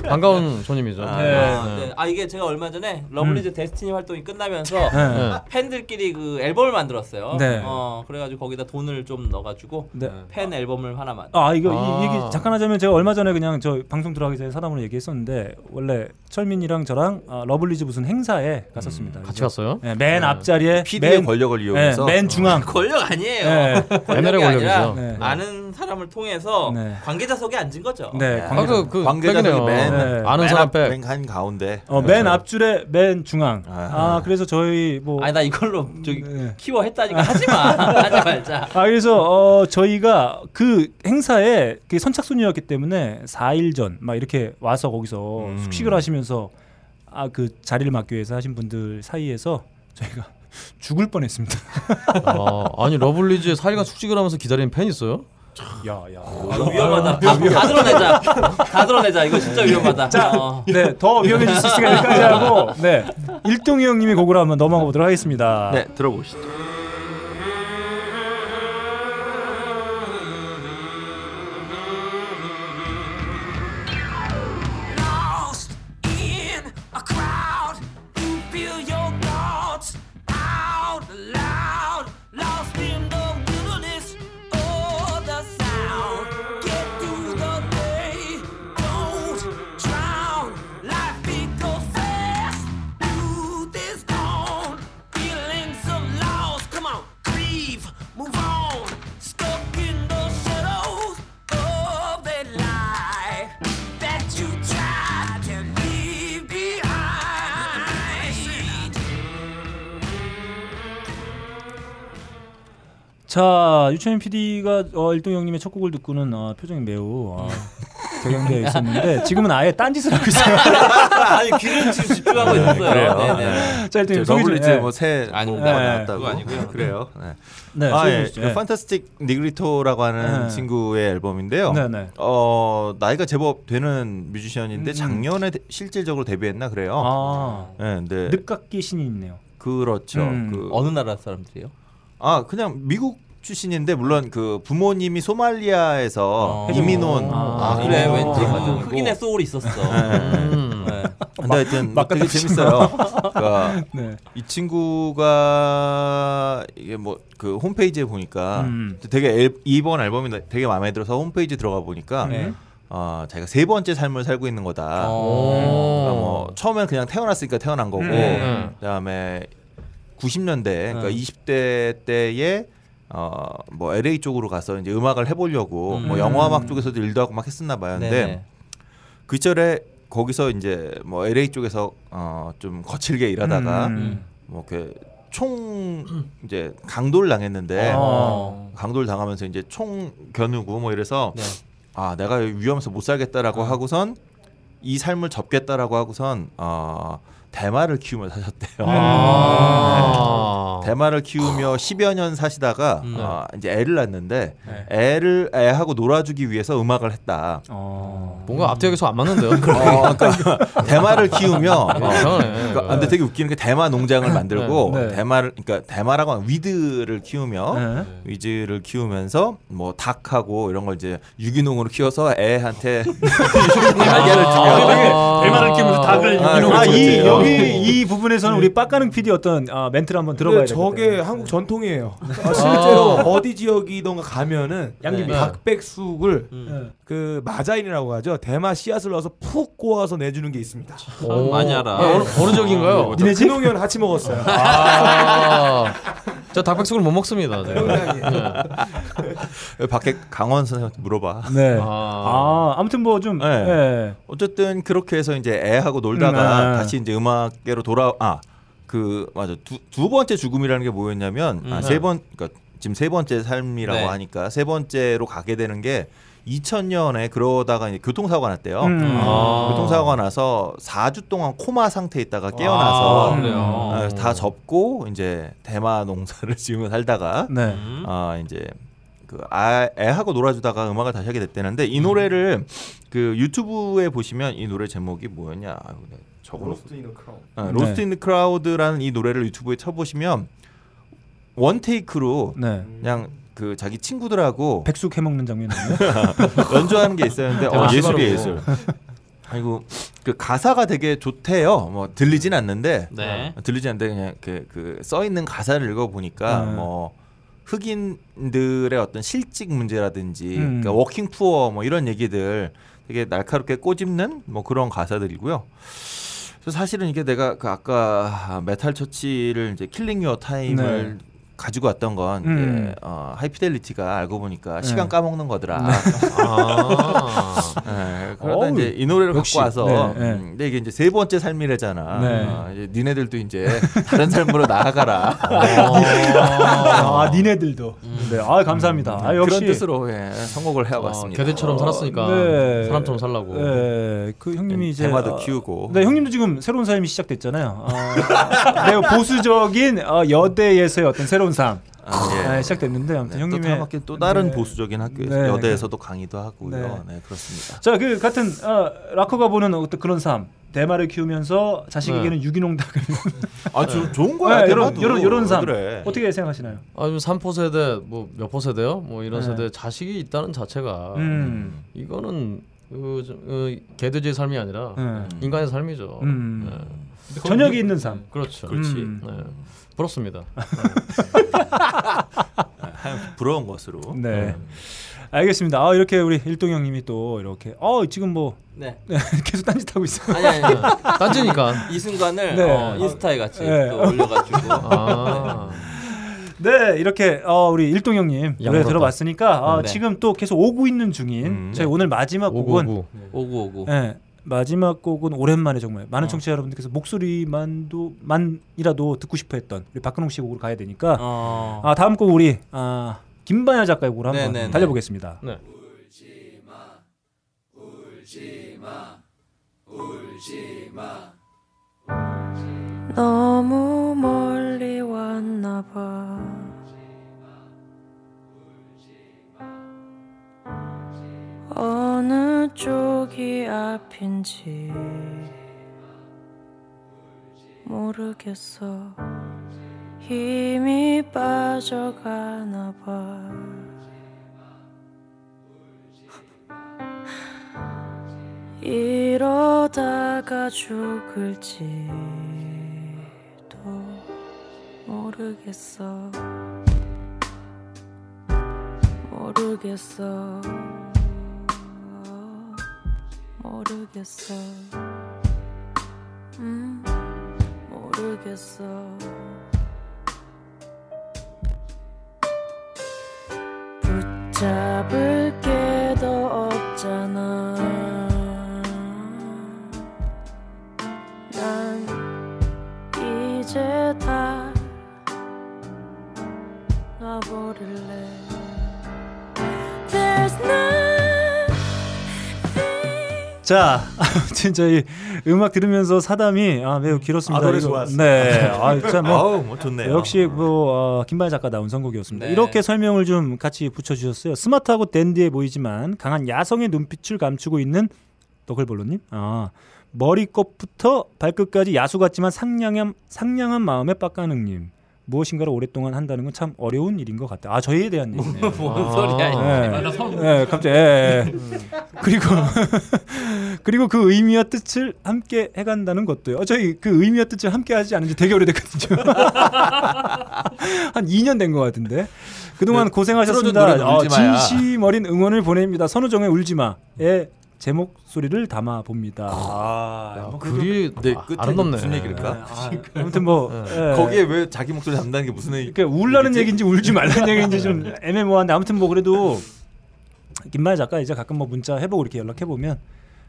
반가운 손님이죠. 아, 네. 아, 네. 아 이게 제가 얼마 전에 러블리즈 Destiny 활동이 끝나면서 네. 네. 팬들끼리 그 앨범을 만들었어요. 네. 어 그래가지고 거기다 돈을 좀 넣어가지고 네. 팬 앨범을 하나 만. 아 이거 아. 이 얘기 잠깐 하자면 제가 얼마 전에 그냥 저 방송 들어가기 전에 사담으로 얘기했었는데 원래 철민이랑 저랑 아, 러블리즈 무슨 행사에 갔었습니다. 같이 그래서, 갔어요? 예, 맨 앞자리에 PD의 맨, 권력을 예, 이용해서 맨 중앙. <laughs> 권력 아니에요. 네. 권력이 옛날의 아니라 권력이죠. 네. 아는 사람을 통해서 네. 관계자석에 앉은 거죠. 네, 아, 관계자. 그, 그 관계자들이 백이네요. 맨 네. 아는 사람 백. 맨한 가운데. 어, 맨 앞줄에 맨 중앙. 아. 아 그래서 저희 뭐 아니 나 이걸로 저기 네. 키워 했다니까 <laughs> 하지 마. 하지 말자. 아 그래서 어 저희가 그 행사에 그 선착순이었기 때문에 4일 전 막 이렇게 와서 거기서 음. 숙식을 하시면서 아 그 자리를 맡기 위해서 하신 분들 사이에서 저희가 죽을 뻔했습니다. <laughs> 아, 아니 러블리즈에 4일간 숙직을 하면서 기다리는 팬 있어요? 야야. 아, 위험하다. 다, 다 드러내자. 다 드러내자. 이거 진짜 위험하다. 어. 네, 더 위험해질 수 있으니까 여기까지 하고 네 일동이 형님의 곡으로 한번 넘어가 보도록 하겠습니다. 네 들어보시죠. 자 유채민 PD가 어, 일동 형님의 첫 곡을 듣고는 어, 표정이 매우 어, <laughs> 격양되어 있었는데 지금은 아예 딴 짓을 하고 있어요. <laughs> 아니 귀를 지금 집중하고 있었어요. 그래요? 네네. 자 일단 저 소개 좀. 예. 뭐새 아닙니다. 뭐 네, 나왔다고 그거 아니고요. 그래요. 네. 네, 아, 소개 예. 그 예. 판타스틱 니그리토라고 하는 네. 친구의 앨범인데요. 네, 네. 어 나이가 제법 되는 뮤지션인데 음. 작년에 데- 실질적으로 데뷔했나 그래요. 아 네, 네. 늑각기 신이 있네요. 그렇죠. 음. 그, 어느 나라 사람들이에요? 아 그냥 미국 출신인데 물론 그 부모님이 소말리아에서 어. 이민 온 아, 아, 그래 어. 왠지 어. 그 흑인의 소울이 있었어. 음. 네. 근데 하여튼 뭐 되게 재밌어요. 그러니까 <laughs> 네. 이 친구가 이게 뭐 그 홈페이지에 보니까 음. 되게 앨, 이번 앨범이 되게 마음에 들어서 홈페이지 들어가 보니까 네. 어, 자기가 세 번째 삶을 살고 있는 거다. 어. 그러니까 뭐 처음엔 그냥 태어났으니까 태어난 거고 음. 그다음에 90년대 그러니까 음. 20대 때에 어뭐 LA 쪽으로 가서 이제 음악을 해보려고 뭐 음. 영화 음악 쪽에서도 일도 하고 막 했었나 봐요. 근데 네네. 그 시절에 거기서 이제 뭐 LA 쪽에서 어좀 거칠게 일하다가 음. 뭐그총 이제 강도를 당했는데 어. 강도를 당하면서 이제 총 겨누고 뭐 이래서 네. 아 내가 위험해서 못 살겠다라고 하고선 이 삶을 접겠다라고 하고선 어 대마를 키우며 사셨대요. 아. 대마를 키우며 10여 년 사시다가 음. 어, 이제 애를 낳는데 네. 애를 애하고 놀아주기 위해서 음악을 했다. 어. 뭔가 계속 안 맞는데요. 어, 그러니까 대마를 키우며 어, 이상하네. 그러니까 아, 근데 되게 웃기는 게 대마 농장을 만들고 네. 네. 대마를 그러니까 대마라고 하면 위드를 키우며 네. 위즈를 키우면서 뭐 닭하고 이런 걸 이제 유기농으로 키워서 애한테 <laughs> <laughs> 날개를 아, 주며 되게 대마를 키우면서 닭을 아, 유기농으로 아, 이 그렇지. 여기 이 부분에서는 우리 빡가능 PD 어떤 아, 멘트를 한번 들어봐야 근데 돼. 저게 한국 전통이에요. 아, 실제로 어디 지역이던가 가면은 양귀비. 닭백숙을 네. 그 마자인이라고 하죠. 대마 씨앗을 넣어서 푹 꼬아서 내주는 게 있습니다. 오. 많이 알아. 어느, 어느 지역인가요? 니네 집? 근홍이랑 같이 먹었어요. 아, <laughs> 저 닭백숙을 못 먹습니다. 제가. 밖에 강원 선생님한테 물어봐. 네. 아. 아, 아무튼 뭐좀 네. 예. 어쨌든 그렇게 해서 이제 애하고 놀다가 음, 네. 다시 이제 음 악계로 돌아 아 그 맞아 두, 두 번째 죽음이라는 게 뭐였냐면 음. 아, 세번 그러니까 지금 세 번째 삶이라고 네. 하니까 세 번째로 가게 되는 게 2000년에 그러다가 이제 교통사고가 났대요. 음. 아. 교통사고가 나서 4주 동안 코마 상태에 있다가 깨어나서 아, 그래요. 어, 다 접고 이제 대마 농사를 <laughs> 지으며 살다가 네. 음. 아 이제 그 아, 애하고 놀아주다가 음악을 다시 하게 됐다는데 이 노래를 그 유튜브에 보시면 이 노래 제목이 뭐였냐 내가 적어놓고 Lost Crown. 어, 네. Lost in Crowd라는 이 노래를 유튜브에 쳐보시면 one take로 네. 그냥 그 자기 친구들하고 백숙 해 먹는 장면이요. <laughs> 연주하는 게 있었는데 어, 대박 예술이 시바로. 예술. 아이고 그 가사가 되게 좋대요. 뭐 들리진 않는데 네. 어, 들리지 않는데 그냥 그그써 있는 가사를 읽어 보니까 네. 뭐 흑인들의 어떤 실직 문제라든지 음. 그러니까 working poor 뭐 이런 얘기들 되게 날카롭게 꼬집는 뭐 그런 가사들이고요. 사실은 이게 내가 그 아까 Metal Church를 이제 Killing Your Time을 가지고 왔던 건 네. 음. 이제 어, High Fidelity가 알고 보니까 네. 시간 까먹는 거더라. 아. <laughs> 네, 그러다 어우, 이제 이 노래를 역시. 갖고 와서 네, 네. 음, 근데 이게 이제 세 번째 삶이래잖아. 네. 어, 이제 니네들도 이제 다른 삶으로 나아가라. 아, 니네들도. 네. 아, 감사합니다. 아, 역시 음. 그런 뜻으로 예, 선곡을 해왔습니다. 개들처럼 살았으니까 네. 사람처럼 살라고. 네. 그 형님이 이제 대마도 어, 키우고. 네, 형님도 지금 새로운 삶이 시작됐잖아요. 어, <laughs> 매우 보수적인 어, 여대에서의 어떤 새로운 삶 아, 예. 네, 시작됐는데 아무튼 네, 형님의 또 또 다른 네. 보수적인 학교에서 네, 여대에서도 강의도 하고요. 네. 네, 그렇습니다. 자, 그 같은 어, 락커가 보는 어떤 그런 삶. 대마를 키우면서 자식에게는 유기농 닭을 <laughs> 아, 조, 좋은 거야. 네, 이런. 이런 이런 삶 그래. 어떻게 생각하시나요? 아주 3포 세대 뭐 몇 포 세대요? 뭐 이런 네. 세대 자식이 있다는 자체가 음. 이거는 그, 저, 그 개돼지의 삶이 아니라 네. 인간의 삶이죠. 음. 네. 저녁이 있는 삶. 그렇죠. 그렇지. 네. 부럽습니다. <laughs> 하얀 부러운 것으로. 네. 알겠습니다. 아, 이렇게 우리 일동 형님이 또 이렇게 어, 지금 뭐 네. <laughs> 계속 딴짓하고 있어요. 아니 아니. <laughs> 딴지니까. 이 순간을 네. 어, 인스타에 같이 네. 또 올려가지고. 아. 네, 이렇게 어, 우리 일동 형님 노래. 들어봤으니까 어, 네. 지금 또 계속 오고 있는 중인 음. 저희 오늘 마지막 곡은 오구 오구. 오구 오구. 네, 마지막 곡은 오랜만에 정말 많은 청취자 여러분들께서 목소리만도 만이라도 듣고 싶어했던 우리 박근홍 씨 곡으로 가야 되니까 어. 아 다음 곡 우리 아 김반야 작가의 곡으로 한번 네네네. 달려보겠습니다. 네. 너무 멀리 왔나 봐. 어느 쪽이 앞인지 모르겠어. 힘이 빠져가나 봐. 이러 어쩌다가 죽을지도 모르겠어 모르겠어 모르겠어. 음 모르겠어. 붙잡을 게 더 없잖아. 난 이제 다 놔버릴래 자, 아무튼 저희 음악 들으면서 사담이 아, 매우 길었습니다. 아, 노래 좋았습니다. 네, 아, 참 뭐, 아우 뭐 좋네요. 역시 뭐 어, 김발 작가 나온 선곡이었습니다. 네. 이렇게 설명을 좀 같이 붙여주셨어요. 스마트하고 댄디해 보이지만 강한 야성의 눈빛을 감추고 있는 너클볼로님. 아 머리끝부터 발끝까지 야수 같지만 상냥한 상냥한 마음의 빡가능님. 무엇인가를 오랫동안 한다는 건 참 어려운 일인 것 같다. 아 저희에 대한 얘기네요. 뭔 소리야. 네. 네, 갑자기. 예, 예. 그리고 <laughs> 그리고 그 의미와 뜻을 함께 해간다는 것도요. 어, 저희 그 의미와 뜻을 함께 하지 않은 지 되게 오래됐거든요. <laughs> 한 2년 된 것 같은데. 그동안 네, 고생하셨습니다. 마야. 진심 어린 응원을 보냅니다. 선우정의 울지마의 제 목소리를 담아 봅니다. 아, 뭐 그래도- 글이 네, 아, 끝에 아름답네. 무슨 얘기일까? 아, 아무튼 뭐 예. 거기에 왜 자기 목소리 담다는 게 무슨 얘기? 그러니까 울라는 얘기인지 울지 말라는 <laughs> 얘기인지 좀 애매모호한데 아무튼 뭐 그래도 김마야 작가 이제 가끔 뭐 문자 해보고 이렇게 연락해 보면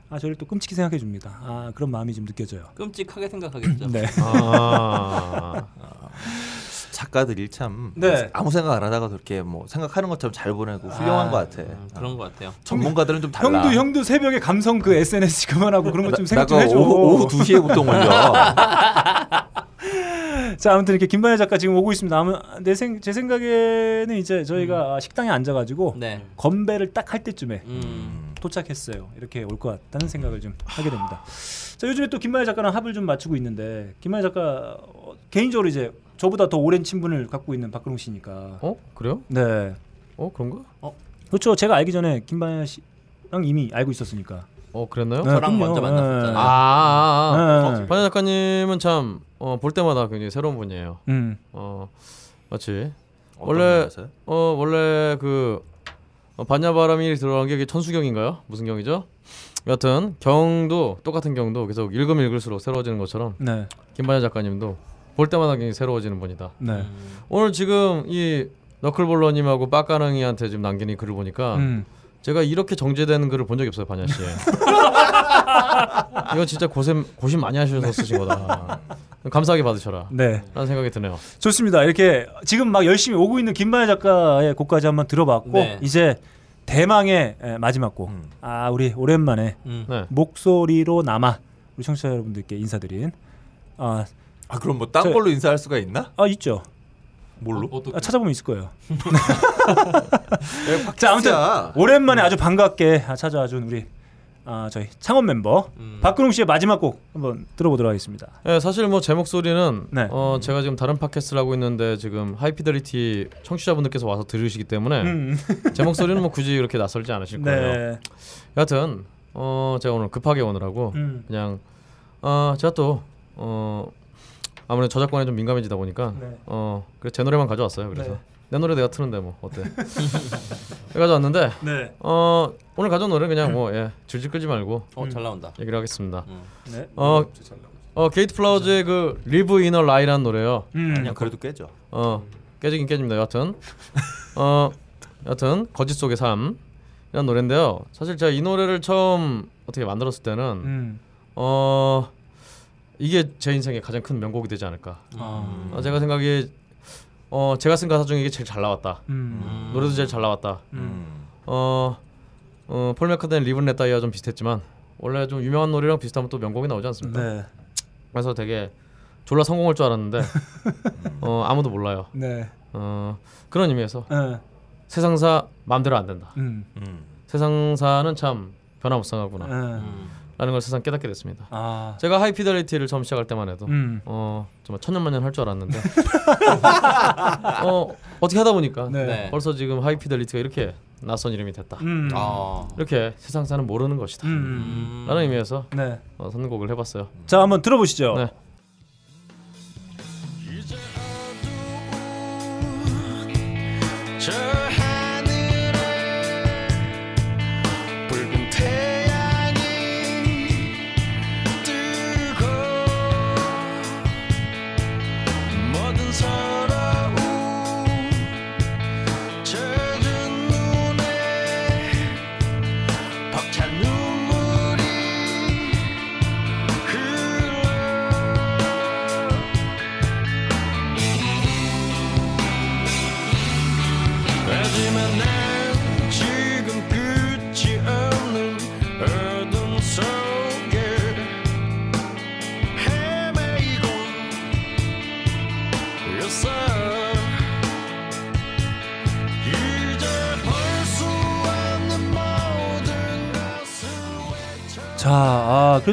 아 저를 또 끔찍히 생각해 줍니다. 아 그런 마음이 좀 느껴져요. 끔찍하게 생각하겠죠. 네. 아, <laughs> <laughs> 작가들이 참 네. 아무 생각 안 하다가 그렇게 뭐 생각하는 것처럼 잘 보내고 훌륭한 아, 것 같아. 음, 그런 것 같아요. 전문가들은 좀 달라. 형도 형도 새벽에 감성 그 SNS 그만하고 그런 거좀 생각 좀 해줘. 오후, 오후 2시에 보통 올려. 자 아무튼 이렇게 김마야 작가 지금 오고 있습니다. 아무 내생제 생각에는 이제 저희가 식당에 앉아가지고 네. 건배를 딱 할 때쯤에 음. 도착했어요. 이렇게 올 것 같다는 생각을 좀 하게 됩니다. 자 요즘에 또 김마야 작가랑 합을 좀 맞추고 있는데 김마야 작가 어, 개인적으로 이제 저보다 더 오랜 친분을 갖고 있는 박근홍 씨니까. 어 그래요? 네. 어 그런가? 그렇죠. 제가 알기 전에 김마야 씨랑 이미 알고 있었으니까. 어 그랬나요? 네, 저랑 그럼요. 먼저 만났었잖아요. 네. 아, 아, 아. 네. 어, 반야 작가님은 참 어, 볼 때마다 굉장히 새로운 분이에요. 음. 어 맞지. 어떤 원래? 어 원래 그 어, 반야바람이 들어간 게 천수경인가요? 무슨 경이죠? 여튼 경도 똑같은 경도 계속 읽으면 읽을수록 새로워지는 것처럼 네. 김반야 작가님도 볼 때마다 굉장히 새로워지는 분이다. 네. 음. 오늘 지금 이 너클볼러님하고 빡가능이한테 지금 남긴 이 글을 보니까 음. 제가 이렇게 정제된 글을 본 적이 없어요, 반야 씨. <laughs> 이거 진짜 고생 고심 많이 하셔서 쓰신 거다. 감사하게 받으셔라. 네. 라는 생각이 드네요. 좋습니다. 이렇게 지금 막 열심히 오고 있는 김마야 작가의 곡까지 한번 들어봤고 네. 이제 대망의 에, 마지막 곡. 음. 아 우리 오랜만에 음. 네. 목소리로 남아 우리 청취자 여러분들께 인사드린 아, 아 그럼 뭐딴 걸로 인사할 수가 있나? 아 있죠. 뭘로? 어, 아, 찾아보면 있을 거예요. <laughs> 자자 아무튼 오랜만에 아주 반갑게 아, 찾아와준 우리 아, 저희 창원 멤버 음. 박근홍 씨의 마지막 곡 한번 들어보도록 하겠습니다. 네, 사실 뭐 제 목소리는 네. 어, 제가 지금 다른 팟캐스트를 하고 있는데 지금 하이피델리티 청취자분들께서 와서 들으시기 때문에 음. <laughs> 제 목소리는 뭐 굳이 그렇게 낯설지 않으실 거예요. 네. 여하튼 어, 제가 오늘 급하게 오느라고 음. 그냥 어, 제가 또 어, 아무래도 저작권에 좀 민감해지다 보니까 네. 어, 그래 제 노래만 가져왔어요. 그래서 네. 내 노래 내가 트는데 뭐 어때? <laughs> 가져왔는데 네. 어, 오늘 가져온 노래 그냥 뭐 예, 질질 끌지 말고 어, 잘 나온다. 얘기를 하겠습니다. 음. 네. 어, 어 Gate Flowers의 그 Live in a Lie라는 노래요. 음. 그냥 그래도 깨져. 어 깨지긴 깨집니다. 여하튼 어 여하튼 거짓 속의 삶 이런 노래인데요. 사실 제가 이 노래를 처음 어떻게 만들었을 때는 음. 어 이게 제 인생의 가장 큰 명곡이 되지 않을까. 아. 어, 제가 생각에 어 제가 쓴 가사 중에 이게 제일 잘 나왔다. 음. 음. 노래도 제일 잘 나왔다. 음. 어, 어, 폴 맥카트니 리븐 렛다이와 좀 비슷했지만 원래 좀 유명한 노래랑 비슷하면 또 명곡이 나오지 않습니까? 네. 그래서 되게 졸라 성공할 줄 알았는데 <laughs> 어, 아무도 몰라요. 네. 어, 그런 의미에서 네. 세상사 마음대로 안 된다. 음. 음. 세상사는 참 변화무쌍하구나. 라는 걸 세상 깨닫게 됐습니다. 아. 제가 하이피델리티를 처음 시작할 때만 해도 음. 어 정말 천년만년 할 줄 알았는데 <laughs> 어 어떻게 하다 보니까 네. 네. 벌써 지금 하이피델리티가 이렇게 낯선 이름이 됐다. 음. 아. 이렇게 세상 사는 모르는 것이다. 음. 라는 의미에서 네. 어, 선곡을 해봤어요. 자, 한번 들어보시죠. 네.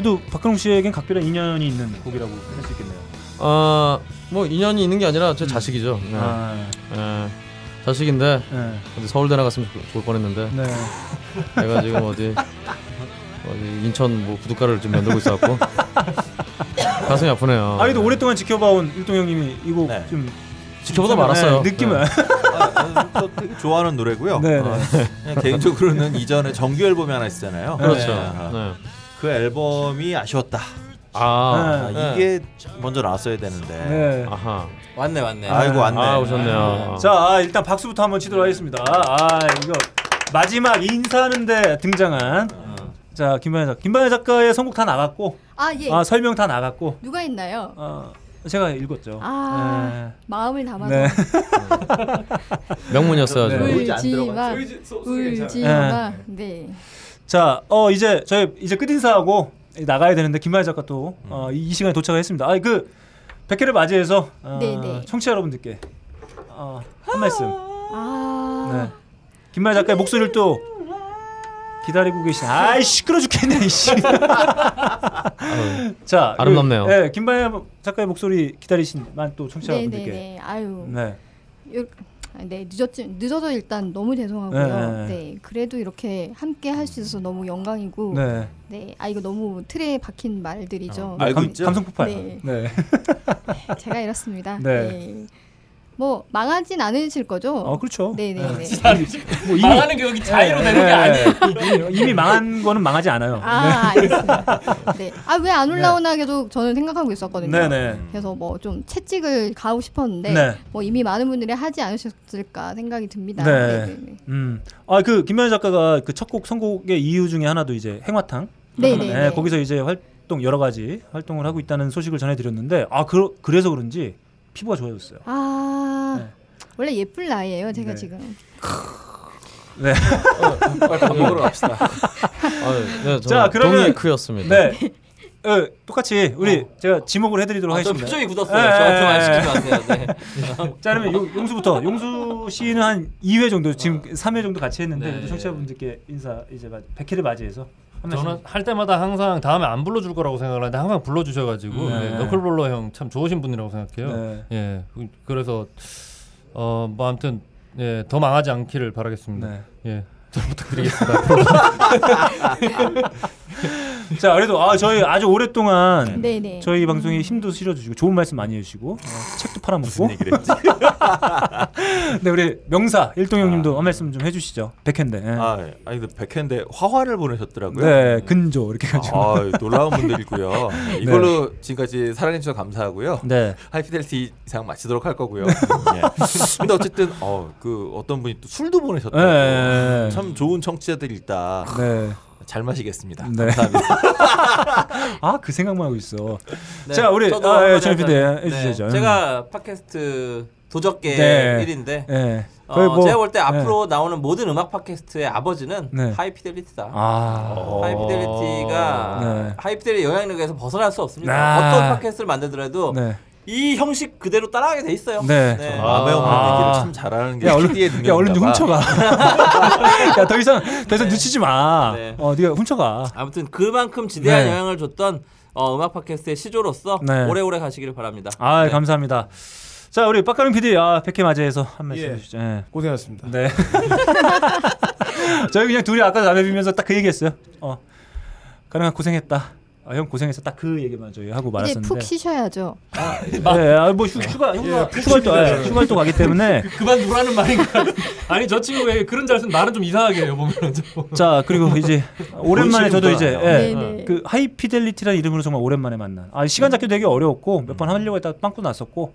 그래도 박근홍 씨에겐 각별한 인연이 있는 곡이라고 할 수 있겠네요. 아, 뭐 인연이 있는 게 아니라 제 자식이죠. 네. 아, 예. 자식인데 네. 서울대 나갔으면 좋- 좋을 뻔했는데 네. 내가 지금 어디 어디 인천 뭐 부둣가를 좀 만들고 있어갖고 가슴이 아프네요. 아, 그래도 오랫동안 지켜봐온 일동 형님이 이곡 네. 좀 지켜보다 네, 말았어요. 느낌은. <laughs> 아, 저 되게 좋아하는 노래고요. 네, 어, 그냥 개인적으로는 이전에 정규 앨범이 하나 있잖아요. 그렇죠. 네. 네. 그 앨범이 아쉬웠다. 아, 아, 네. 이게 먼저 나왔어야 되는데. 네. 아하. 왔네 왔네. 아이고 왔네. 아 오셨네요. 자, 아, 일단 박수부터 한번 치도록 하겠습니다. 아, 이거 마지막 인사하는데 등장한 자, 김반야 작가. 김반야 작가의 선곡 다 나갔고 아 예. 아, 설명 다 나갔고 누가 있나요? 어, 제가 읽었죠. 아 마음을 담아서 네. <laughs> 명문이었어요. 네. 안 울지마 들어갔죠? 울지마 네. 자, 어 이제 저희 이제 끝 인사하고 나가야 되는데 김만희 작가 또 어, 이, 이 시간에 도착을 했습니다. 아, 그 100회를 맞이해서 어, 네, 네. 청취자 여러분들께 어, 한 말씀. 아 네. 김만희 작가의 목소리를 또 기다리고 계신. 아이 시끄러 죽겠네. 이씨. 자, 아름답네요. 그, 네, 김만희 작가의 목소리 기다리신 만또 청취자 여러분들께. 네네네 아유 네. 요, 아, 네 늦었지 늦어서 일단 너무 죄송하고요. 네, 네, 네. 그래도 이렇게 함께 할 수 있어서 너무 영광이고 네. 네. 아 이거 너무 틀에 박힌 말들이죠. 알고 감, 있죠? 감성 폭발. 네. 네. <laughs> 제가 이렇습니다. 네. 네. 뭐 망하진 않으실 거죠? 어, 그렇죠. 네네네. 뭐 이미 망하는 게 여기 자의로 되는 게 아니에요. 이미 망한 거는 망하지 않아요. 아 알겠습니다. 네. 아왜 안 올라오나 계속 저는 생각하고 있었거든요. 네네. 그래서 뭐 좀 채찍을 가고 싶었는데 네. 뭐 이미 많은 분들이 하지 않으셨을까 생각이 듭니다. 네. 네네네. 음. 아, 그 김만희 작가가 그 첫 곡 선곡의 이유 중에 하나도 이제 행화탕. 네네네. 네, 거기서 이제 활동 여러 가지 활동을 하고 있다는 소식을 전해 드렸는데 아, 그, 그래서 그런지 피부가 좋아졌어요. 아 네. 원래 예쁠 나이에요. 제가 네. 지금. <laughs> 네. 밥 먹으러 갑시다. <laughs> 아, 네, 자, 자, 그러면- 크였습니다. 네. 어, 똑같이 우리 제가 지목을 해 드리도록 아, 저 하겠습니다. 표정이 굳었어요. 네, 저한테 네, 말 네. 시키지 마세요. 네. <laughs> 자, 그러면 용, 용수부터. 용수 씨는 한 2회 정도 지금 3회 정도 같이 했는데 네. 청취자분들께 인사 이제 100회를 맞이해서. 저는 할 때마다 항상 다음에 안 불러줄 거라고 생각을 하는데 항상 불러주셔가지고 네. 네, 너클볼러 형 참 좋으신 분이라고 생각해요. 네. 예, 그- 그래서 어 뭐 아무튼 예, 더 망하지 않기를 바라겠습니다. 네. 예, 잘 부탁드리겠습니다. <laughs> 자, 그래도 아 저희 아주 오랫동안 네네. 저희 방송에 힘도 실어주시고 좋은 말씀 많이 해주시고 어, 책도 팔아먹고? <laughs> 네 우리 명사 일동 형님도 한 말씀 좀 해주시죠 백현대 예. 아, 아니 근데 백현대 화환을 보내셨더라고요. 네 근조 이렇게 가지고 아, 놀라운 분들이고요. <laughs> 이걸로 지금까지 사랑해 주셔서 감사하고요. 네 하이피델티 이상 마치도록 할 거고요. 예. 근데 어쨌든 어, 그 어떤 분이 또 술도 보내셨다고. 네. 참 좋은 청취자들이 있다. 네. 잘 마시겠습니다. 네. 감사합니다. <laughs> 아 그 생각만 하고 있어 네, 자 우리 아, 예, 하자면, 해주시죠 제가 팟캐스트 도적계 네. 1인데 예. 어, 뭐- 제가 볼때 예. 앞으로 나오는 모든 음악 팟캐스트의 아버지는 네. 하이피델리티다. 아 하이피델리티가 네. 하이피델리 영향력에서 벗어날 수 없습니다. 아. 어떤 팟캐스트를 만들더라도 네. 이 형식 그대로 따라가게 돼 있어요. 네. 네. 마음에 없는 아. 얘기를 참 잘하는 게 야 얼른 PD의 능력인가 야 얼른. 훔쳐가 <laughs> 야 더 이상 더 이상 늦추지 마 네. 어 네가 훔쳐가 아무튼 그만큼 지대한 네. 영향을 줬던 어, 음악 팟캐스트의 시조로서 네. 오래오래 가시기를 바랍니다. 아 네. 감사합니다. 자 우리 빡가능 PD 아 100회 맞이해서 한 말씀 예. 해주시죠. 예. 고생하셨습니다. 네. <laughs> 저희 그냥 둘이 아까 담배 피면서 딱 그 얘기했어요. 어, 가능한 고생했다. 아, 형 고생했어. 딱그 얘기만 저희 하고 이제 말았었는데. 푹 쉬셔야죠. 네, 아, 뭐 휴, 휴가 휴가 휴가도 예, 휴가도 가기 때문에. <laughs> 그만 두라는 말인가? <laughs> 아니 저 친구 왜 그런 잘 쓰면 말은 좀 이상하게 해요 보면. <laughs> 자 그리고 이제 오랜만에 저도 이제 예, 네네. 그 하이피델리티라는 이름으로 정말 오랜만에 만난. 아 시간 잡기 되게 어려웠고 몇 번 하려고 했다가 빵꾸 났었고.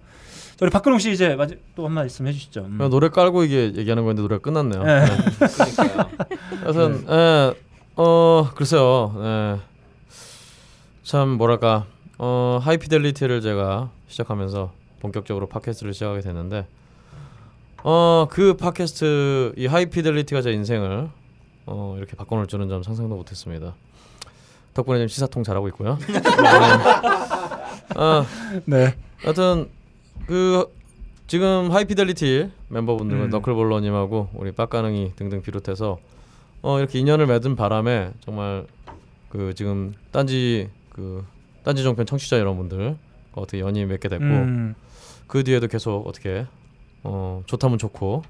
자, 우리 박근홍 씨 이제 또한 말씀 해주시죠. 음. 그냥 노래 깔고 이게 얘기하는 건데 노래가 끝났네요. 네. 네. 하여튼 예, 어 글쎄요. 예. 참 뭐랄까 어 하이피델리티를 제가 시작하면서 본격적으로 팟캐스트를 시작하게 됐는데 어 그 팟캐스트 이 하이피델리티가 제 인생을 어 이렇게 바꿔놓을 줄은 좀 상상도 못했습니다. 덕분에 지금 시사통 잘하고 있고요. 어, 네. 하여튼 그 지금 하이피델리티 멤버분들은 음. 너클볼러님하고 우리 빡가능이 등등 비롯해서 어 이렇게 인연을 맺은 바람에 정말 그 지금 딴지 그 딴지 종편 청취자 여러분들 어떻게 연이 맺게 됐고 음. 그 뒤에도 계속 어떻게 어 좋다면 좋고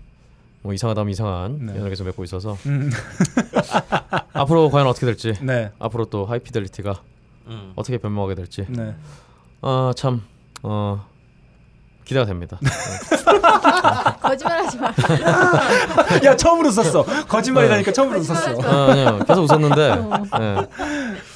뭐 이상하다면 이상한 네. 연을 계속 맺고 있어서 음. <laughs> 앞으로 과연 어떻게 될지 네. 앞으로 또 하이피델리티가 음. 어떻게 변모하게 될지 네. 아참 어 기대가 됩니다. 네. <laughs> 거짓말하지 마. <laughs> 야 처음으로 썼어. 거짓말이라니까 처음으로 썼어. 아, 아니요 계속 웃었는데 네.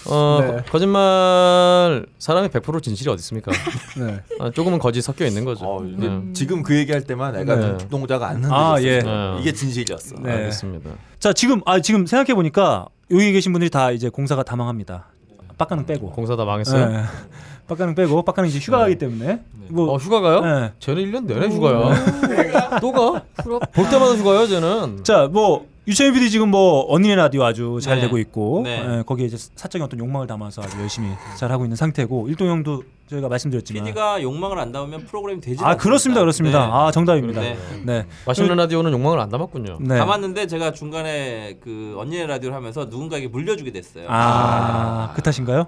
어 네. 거- 거짓말 사람이 100% 진실이 어디 있습니까? 네. 아, 조금은 거짓 섞여 있는 거죠. 어, 네. 지금 그 얘기할 때만 애가 네. 눈동자가 안 아, 흔들렸어. 예. 네. 이게 진실이었어. 네. 알겠습니다. 자 지금 아 지금 생각해 보니까 여기 계신 분들이 다 이제 공사가 다 망합니다. 빡가능 빼고. 공사 다 망했어요. 네. <laughs> 빡가능 빼고 빡가능 이제 휴가 가기 때문에 뭐 어 휴가 가요? 네. 쟤는 1년 내내 휴가야. <laughs> 또 가? 볼 때마다 휴가요, 쟤는. 자, 뭐 유채민 PD 지금 뭐 언니네 라디오 아주 잘 네. 되고 있고 네. 예, 거기에 이제 사적인 어떤 욕망을 담아서 아주 열심히 잘 하고 있는 상태고 일동 형도 저희가 말씀드렸지만 PD가 욕망을 안 담으면 프로그램이 되지 아 그렇습니다, 그렇습니다. 아 정답입니다. 네. 네. 맛있는 라디오는 욕망을 안 담았군요. 네. 담았는데 제가 중간에 그 언니네 라디오를 하면서 누군가에게 물려주게 됐어요. 아, 그 탓인가요?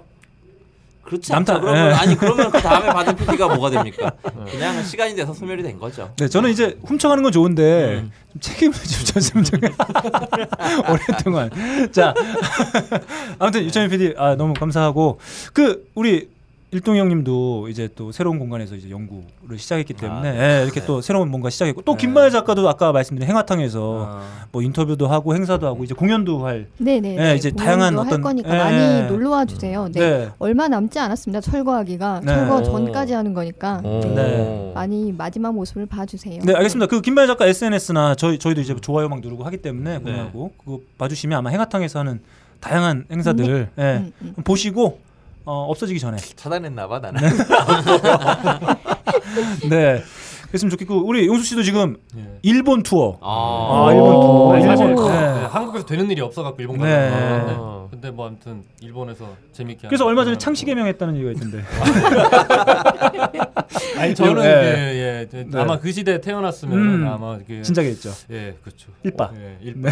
그렇지 않죠. 그러면 예. 아니 그러면 그 다음에 받은 <laughs> PD가 뭐가 됩니까? 그냥 시간이 돼서 소멸이 된 거죠. 네, 저는 이제 훔쳐가는 건 좋은데 음. 좀 책임을 좀 졌으면 좋겠 <laughs> 오랫동안. 자, <laughs> 아무튼 유채민 PD 아, 너무 감사하고 그 우리 일동 형님도 이제 또 새로운 공간에서 이제 연구를 시작했기 때문에 아, 네. 예, 이렇게 또 새로운 뭔가 시작했고 또 김마혜 작가도 아까 말씀드린 행화탕에서 아. 뭐 인터뷰도 하고 행사도 하고 이제 공연도 할 네네. 예, 이제 다양한 어떤 할 거니까 예. 많이 놀러 와 주세요. 네. 네. 얼마 남지 않았습니다. 철거하기가 네. 철거 오. 전까지 하는 거니까 오. 네. 많이 마지막 모습을 봐 주세요. 네, 알겠습니다. 그 김마혜 작가 SNS나 저희 저희도 이제 좋아요 막 누르고 하기 때문에 네. 공유하고 그거 봐 주시면 아마 행화탕에서 하는 다양한 행사들 예, 음, 음. 보시고 어, 없어지기 전에 차단했나 봐 나는. 네. <laughs> <laughs> <laughs> 그랬으면 좋겠고 우리 용수 씨도 지금 예. 일본 투어. 아, 아, 일본 투어. 아니, 사실 일본. 네, 네. 한국에서 되는 일이 없어갖고 일본 네. 가는 아. 근데 뭐 아무튼 일본에서 재밌게. 그래서 얼마 전에 창씨 개명했다는 얘기가 있던데. <laughs> 아니 저는 예. 예, 예, 네. 아마 그 시대에 태어났으면 음, 아마 그 진작에 했죠. 예, 그렇죠. 일바. 예, 일바.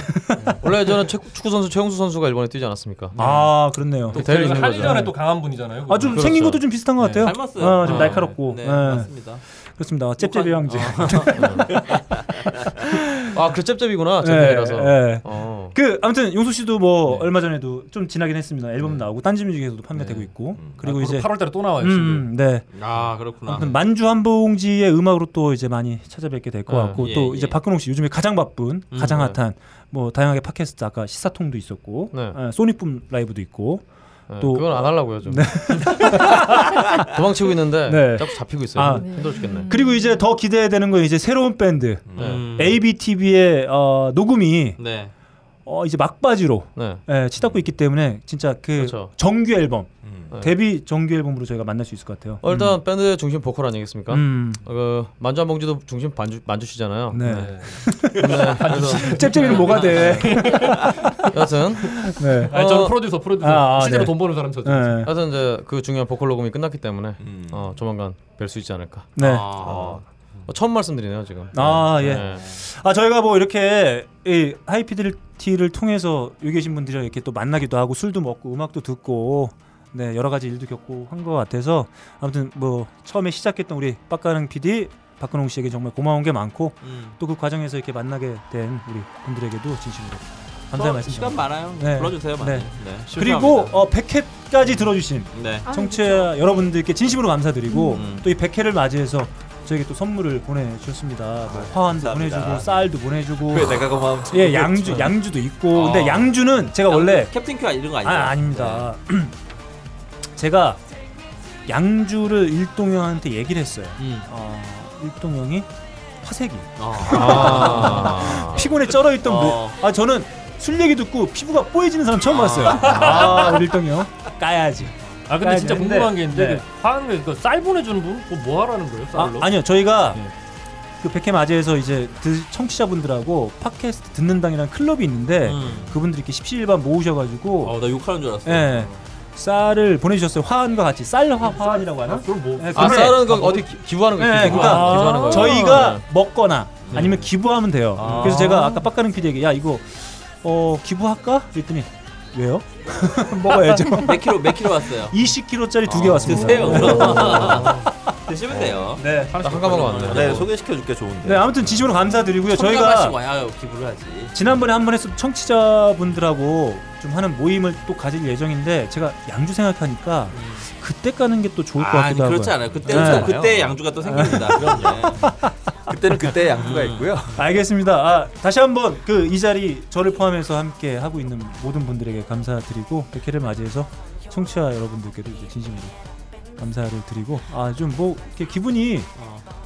원래 저는 축- 축구 선수 최용수 선수가 일본에 뛰지 않았습니까? 아, 그렇네요. 또 대를 그 있는 한일 거죠. 전에 또 강한 분이잖아요. 아, 좀 그분은. 생긴 그렇죠. 것도 좀 비슷한 것 네, 같아요. 닮았어요. 어, 좀 아, 날카롭고. 네, 예. 맞습니다. 그렇습니다. 잽잽이 형제. 아, 그 cepcep이구나. 예, cepcep이라서. 예. 어. 그 아무튼 용수 씨도 뭐 네. 얼마 전에도 좀 지나긴 했습니다. 앨범 나오고 딴지뮤직에서도 판매되고 있고. 그리고 이제 8월달에 또 나와요. 음, 네. 아 그렇구나. 아무튼 만주 한봉지의 음악으로 또 이제 많이 찾아뵙게 될것 네. 같고 예, 또 예. 이제 박근홍 씨 요즘에 가장 바쁜 음, 가장 네. 핫한 뭐 다양하게 팟캐스트 아까 시사통도 있었고 네. 예, 소닉붐 라이브도 있고 네, 또- 그건 안 하려고요, 좀. <laughs> 도망치고 있는데 네. 자꾸 잡히고 있어요. 아. 힘들어 죽겠네. 그리고 이제 더 기대되는 건 이제 새로운 밴드 음. ABTV의 어, 녹음이 네. 어, 이제 막바지로 네. 예, 치닫고 있기 때문에 진짜 그 그렇죠. 정규 앨범 네. 데뷔 정규 앨범으로 저희가 만날 수 있을 것 같아요. 어, 일단 밴드의 중심 보컬 아니겠습니까? 음. 어, 그 만주 한 봉지도 중심 만주 만주시잖아요. 네. 네. <laughs> 네. 짭짭이는 뭐가 돼? <laughs> 여하튼 네. 아니 저는 어, 프로듀서 프로듀서 아, 아, 실제로 네. 돈 버는 사람 저죠. 네. 하여튼 이제 그 중요한 보컬 녹음이 끝났기 때문에 음. 어, 조만간 뵐 수 있지 않을까. 네. 아. 어, 처음 말씀드리네요 지금. 아, 예. 네. 아 저희가 뭐 이렇게 이 하이피델리티를 통해서 여기 계신 분들이랑 이렇게 또 만나기도 하고 술도 먹고 음악도 듣고 네 여러 가지 일도 겪고 한 것 같아서 아무튼 뭐 처음에 시작했던 우리 빡가능 PD 박근홍 씨에게 정말 고마운 게 많고 음. 또그 과정에서 이렇게 만나게 된 우리 분들에게도 진심으로 더 감사의 말씀 시간 드립니다. 많아요. 네. 불러주세요, 많이. 네. 네. 그리고 어, 100회까지 들어주신 네. 청취자 여러분들께 진심으로 감사드리고 음. 또이 100회를 맞이해서 저에게 또 선물을 보내주셨습니다. 뭐 화환도 감사합니다. 보내주고 쌀도 보내주고 왜 내가 고마움 예 양주 양주도 있고 어. 근데 양주는 제가 원래 캡틴 큐 이런 거 아니죠? 아 아닙니다. <clears throat> 제가 양주를 일동형한테 얘기를 했어요. 음. 어, 일동형이 화색이 아. <laughs> 피곤에 쩔어 있던 어. 아 저는 술 얘기 듣고 피부가 뽀얘지는 사람 처음 봤어요. 아 우리 일동형 까야지. 아 근데 까야지 진짜 궁금한 게 있는데 네. 그 화하는 거쌀 보내주는 분? 그거 뭐 하라는 거예요? 아, 쌀로? 아 니요 저희가 네. 그 백회 맞이해서 이제 드, 청취자분들하고 팟캐스트 듣는 당이라는 클럽이 있는데 음. 그분들이 이렇게 십시일반 모으셔가지고 어, 나 욕하는 줄 알았어. 예 쌀을 보내주셨어요 화환과 같이 쌀 화, 화환이라고 하나? 그럼 뭐 예, 아 쌀은 그 어디 기, 기부하는 거 네, 기부. 그러니까 아, 기부하는 거. 저희가 먹거나 아니면 기부하면 돼요. 아. 그래서 제가 아까 빡가는 PD에게 야 이거 어 기부할까? 그랬더니 왜요? <laughs> 먹어야죠. 몇 킬로 몇 킬로 왔어요? 20kg짜리 두 개 왔습니다. 드세요. <laughs> 드시면 돼요. 네. 한 가방 왔네. 네, 소개시켜줄게 좋은데. 네, 아무튼 진심으로 감사드리고요. 저희가 와야 기부를 하지. 지난번에 한번 했었던 청취자분들하고 좀 하는 모임을 또 가질 예정인데 제가 양주 생각하니까 그때 가는 게 또 좋을 것 아, 같기도 하고요. 그렇지 않아요. 그때는 또 네. 그때 양주가 또 생깁니다. <laughs> 그때는 그때 양주가 음. 있고요. 알겠습니다. 아, 다시 한번 그 이 자리 저를 포함해서 함께 하고 있는 모든 분들에게 감사드리고 백회를 맞이해서 청취자 여러분들께도 이제 진심으로 감사를 드리고 아 좀 뭐 이렇게 기분이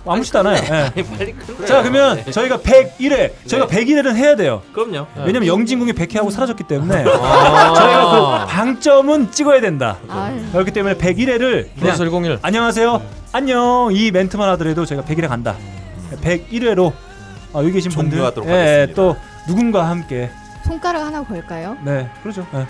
아무렇지도 않아요. 예. 아니, <laughs> 빨리 끝내요. 자 그러면 네. 저희가 101회 저희가 101회는 해야 돼요. 그럼요. 왜냐면 영진공이 100회 하고 사라졌기 때문에 아. <laughs> 저희가 그 방점은 찍어야 된다. 아유. 그렇기 때문에 101회를 플러스 101. 안녕하세요. 안녕. 이 멘트만 하더라도 저희가 100일에 간다. 101회로 아, 여기 계신 분들 종료하도록 예, 하겠습니다. 또 누군가 함께 손가락 하나 걸까요? 네 그렇죠. 예.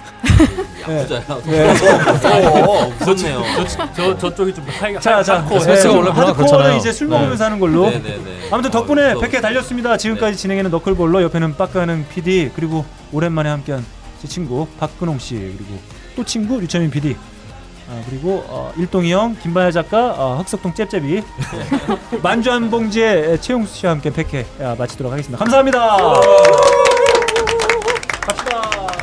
예. 부자야. 예. 오, 무섭네요. 저, 저 저쪽이 좀 하이가 자, 자, 하이코. 에스프레소가 원래 하드코어는 그렇잖아요. 이제 술 네. 먹으면서 하는 걸로. 네네네. 아무튼 어, 덕분에 무서워. 100회 달렸습니다. 지금까지 진행해는 너클볼러 옆에는 빡가는 PD 그리고 오랜만에 함께한 제 친구 박근홍 씨 그리고 또 친구 류철민 PD 아, 그리고 어, 일동이 형 김반야 작가 어, 흑석동 잽잽이 <laughs> 만주 한 봉지의 최용수 씨와 함께 100회 아, 마치도록 하겠습니다. 감사합니다. 갑시다.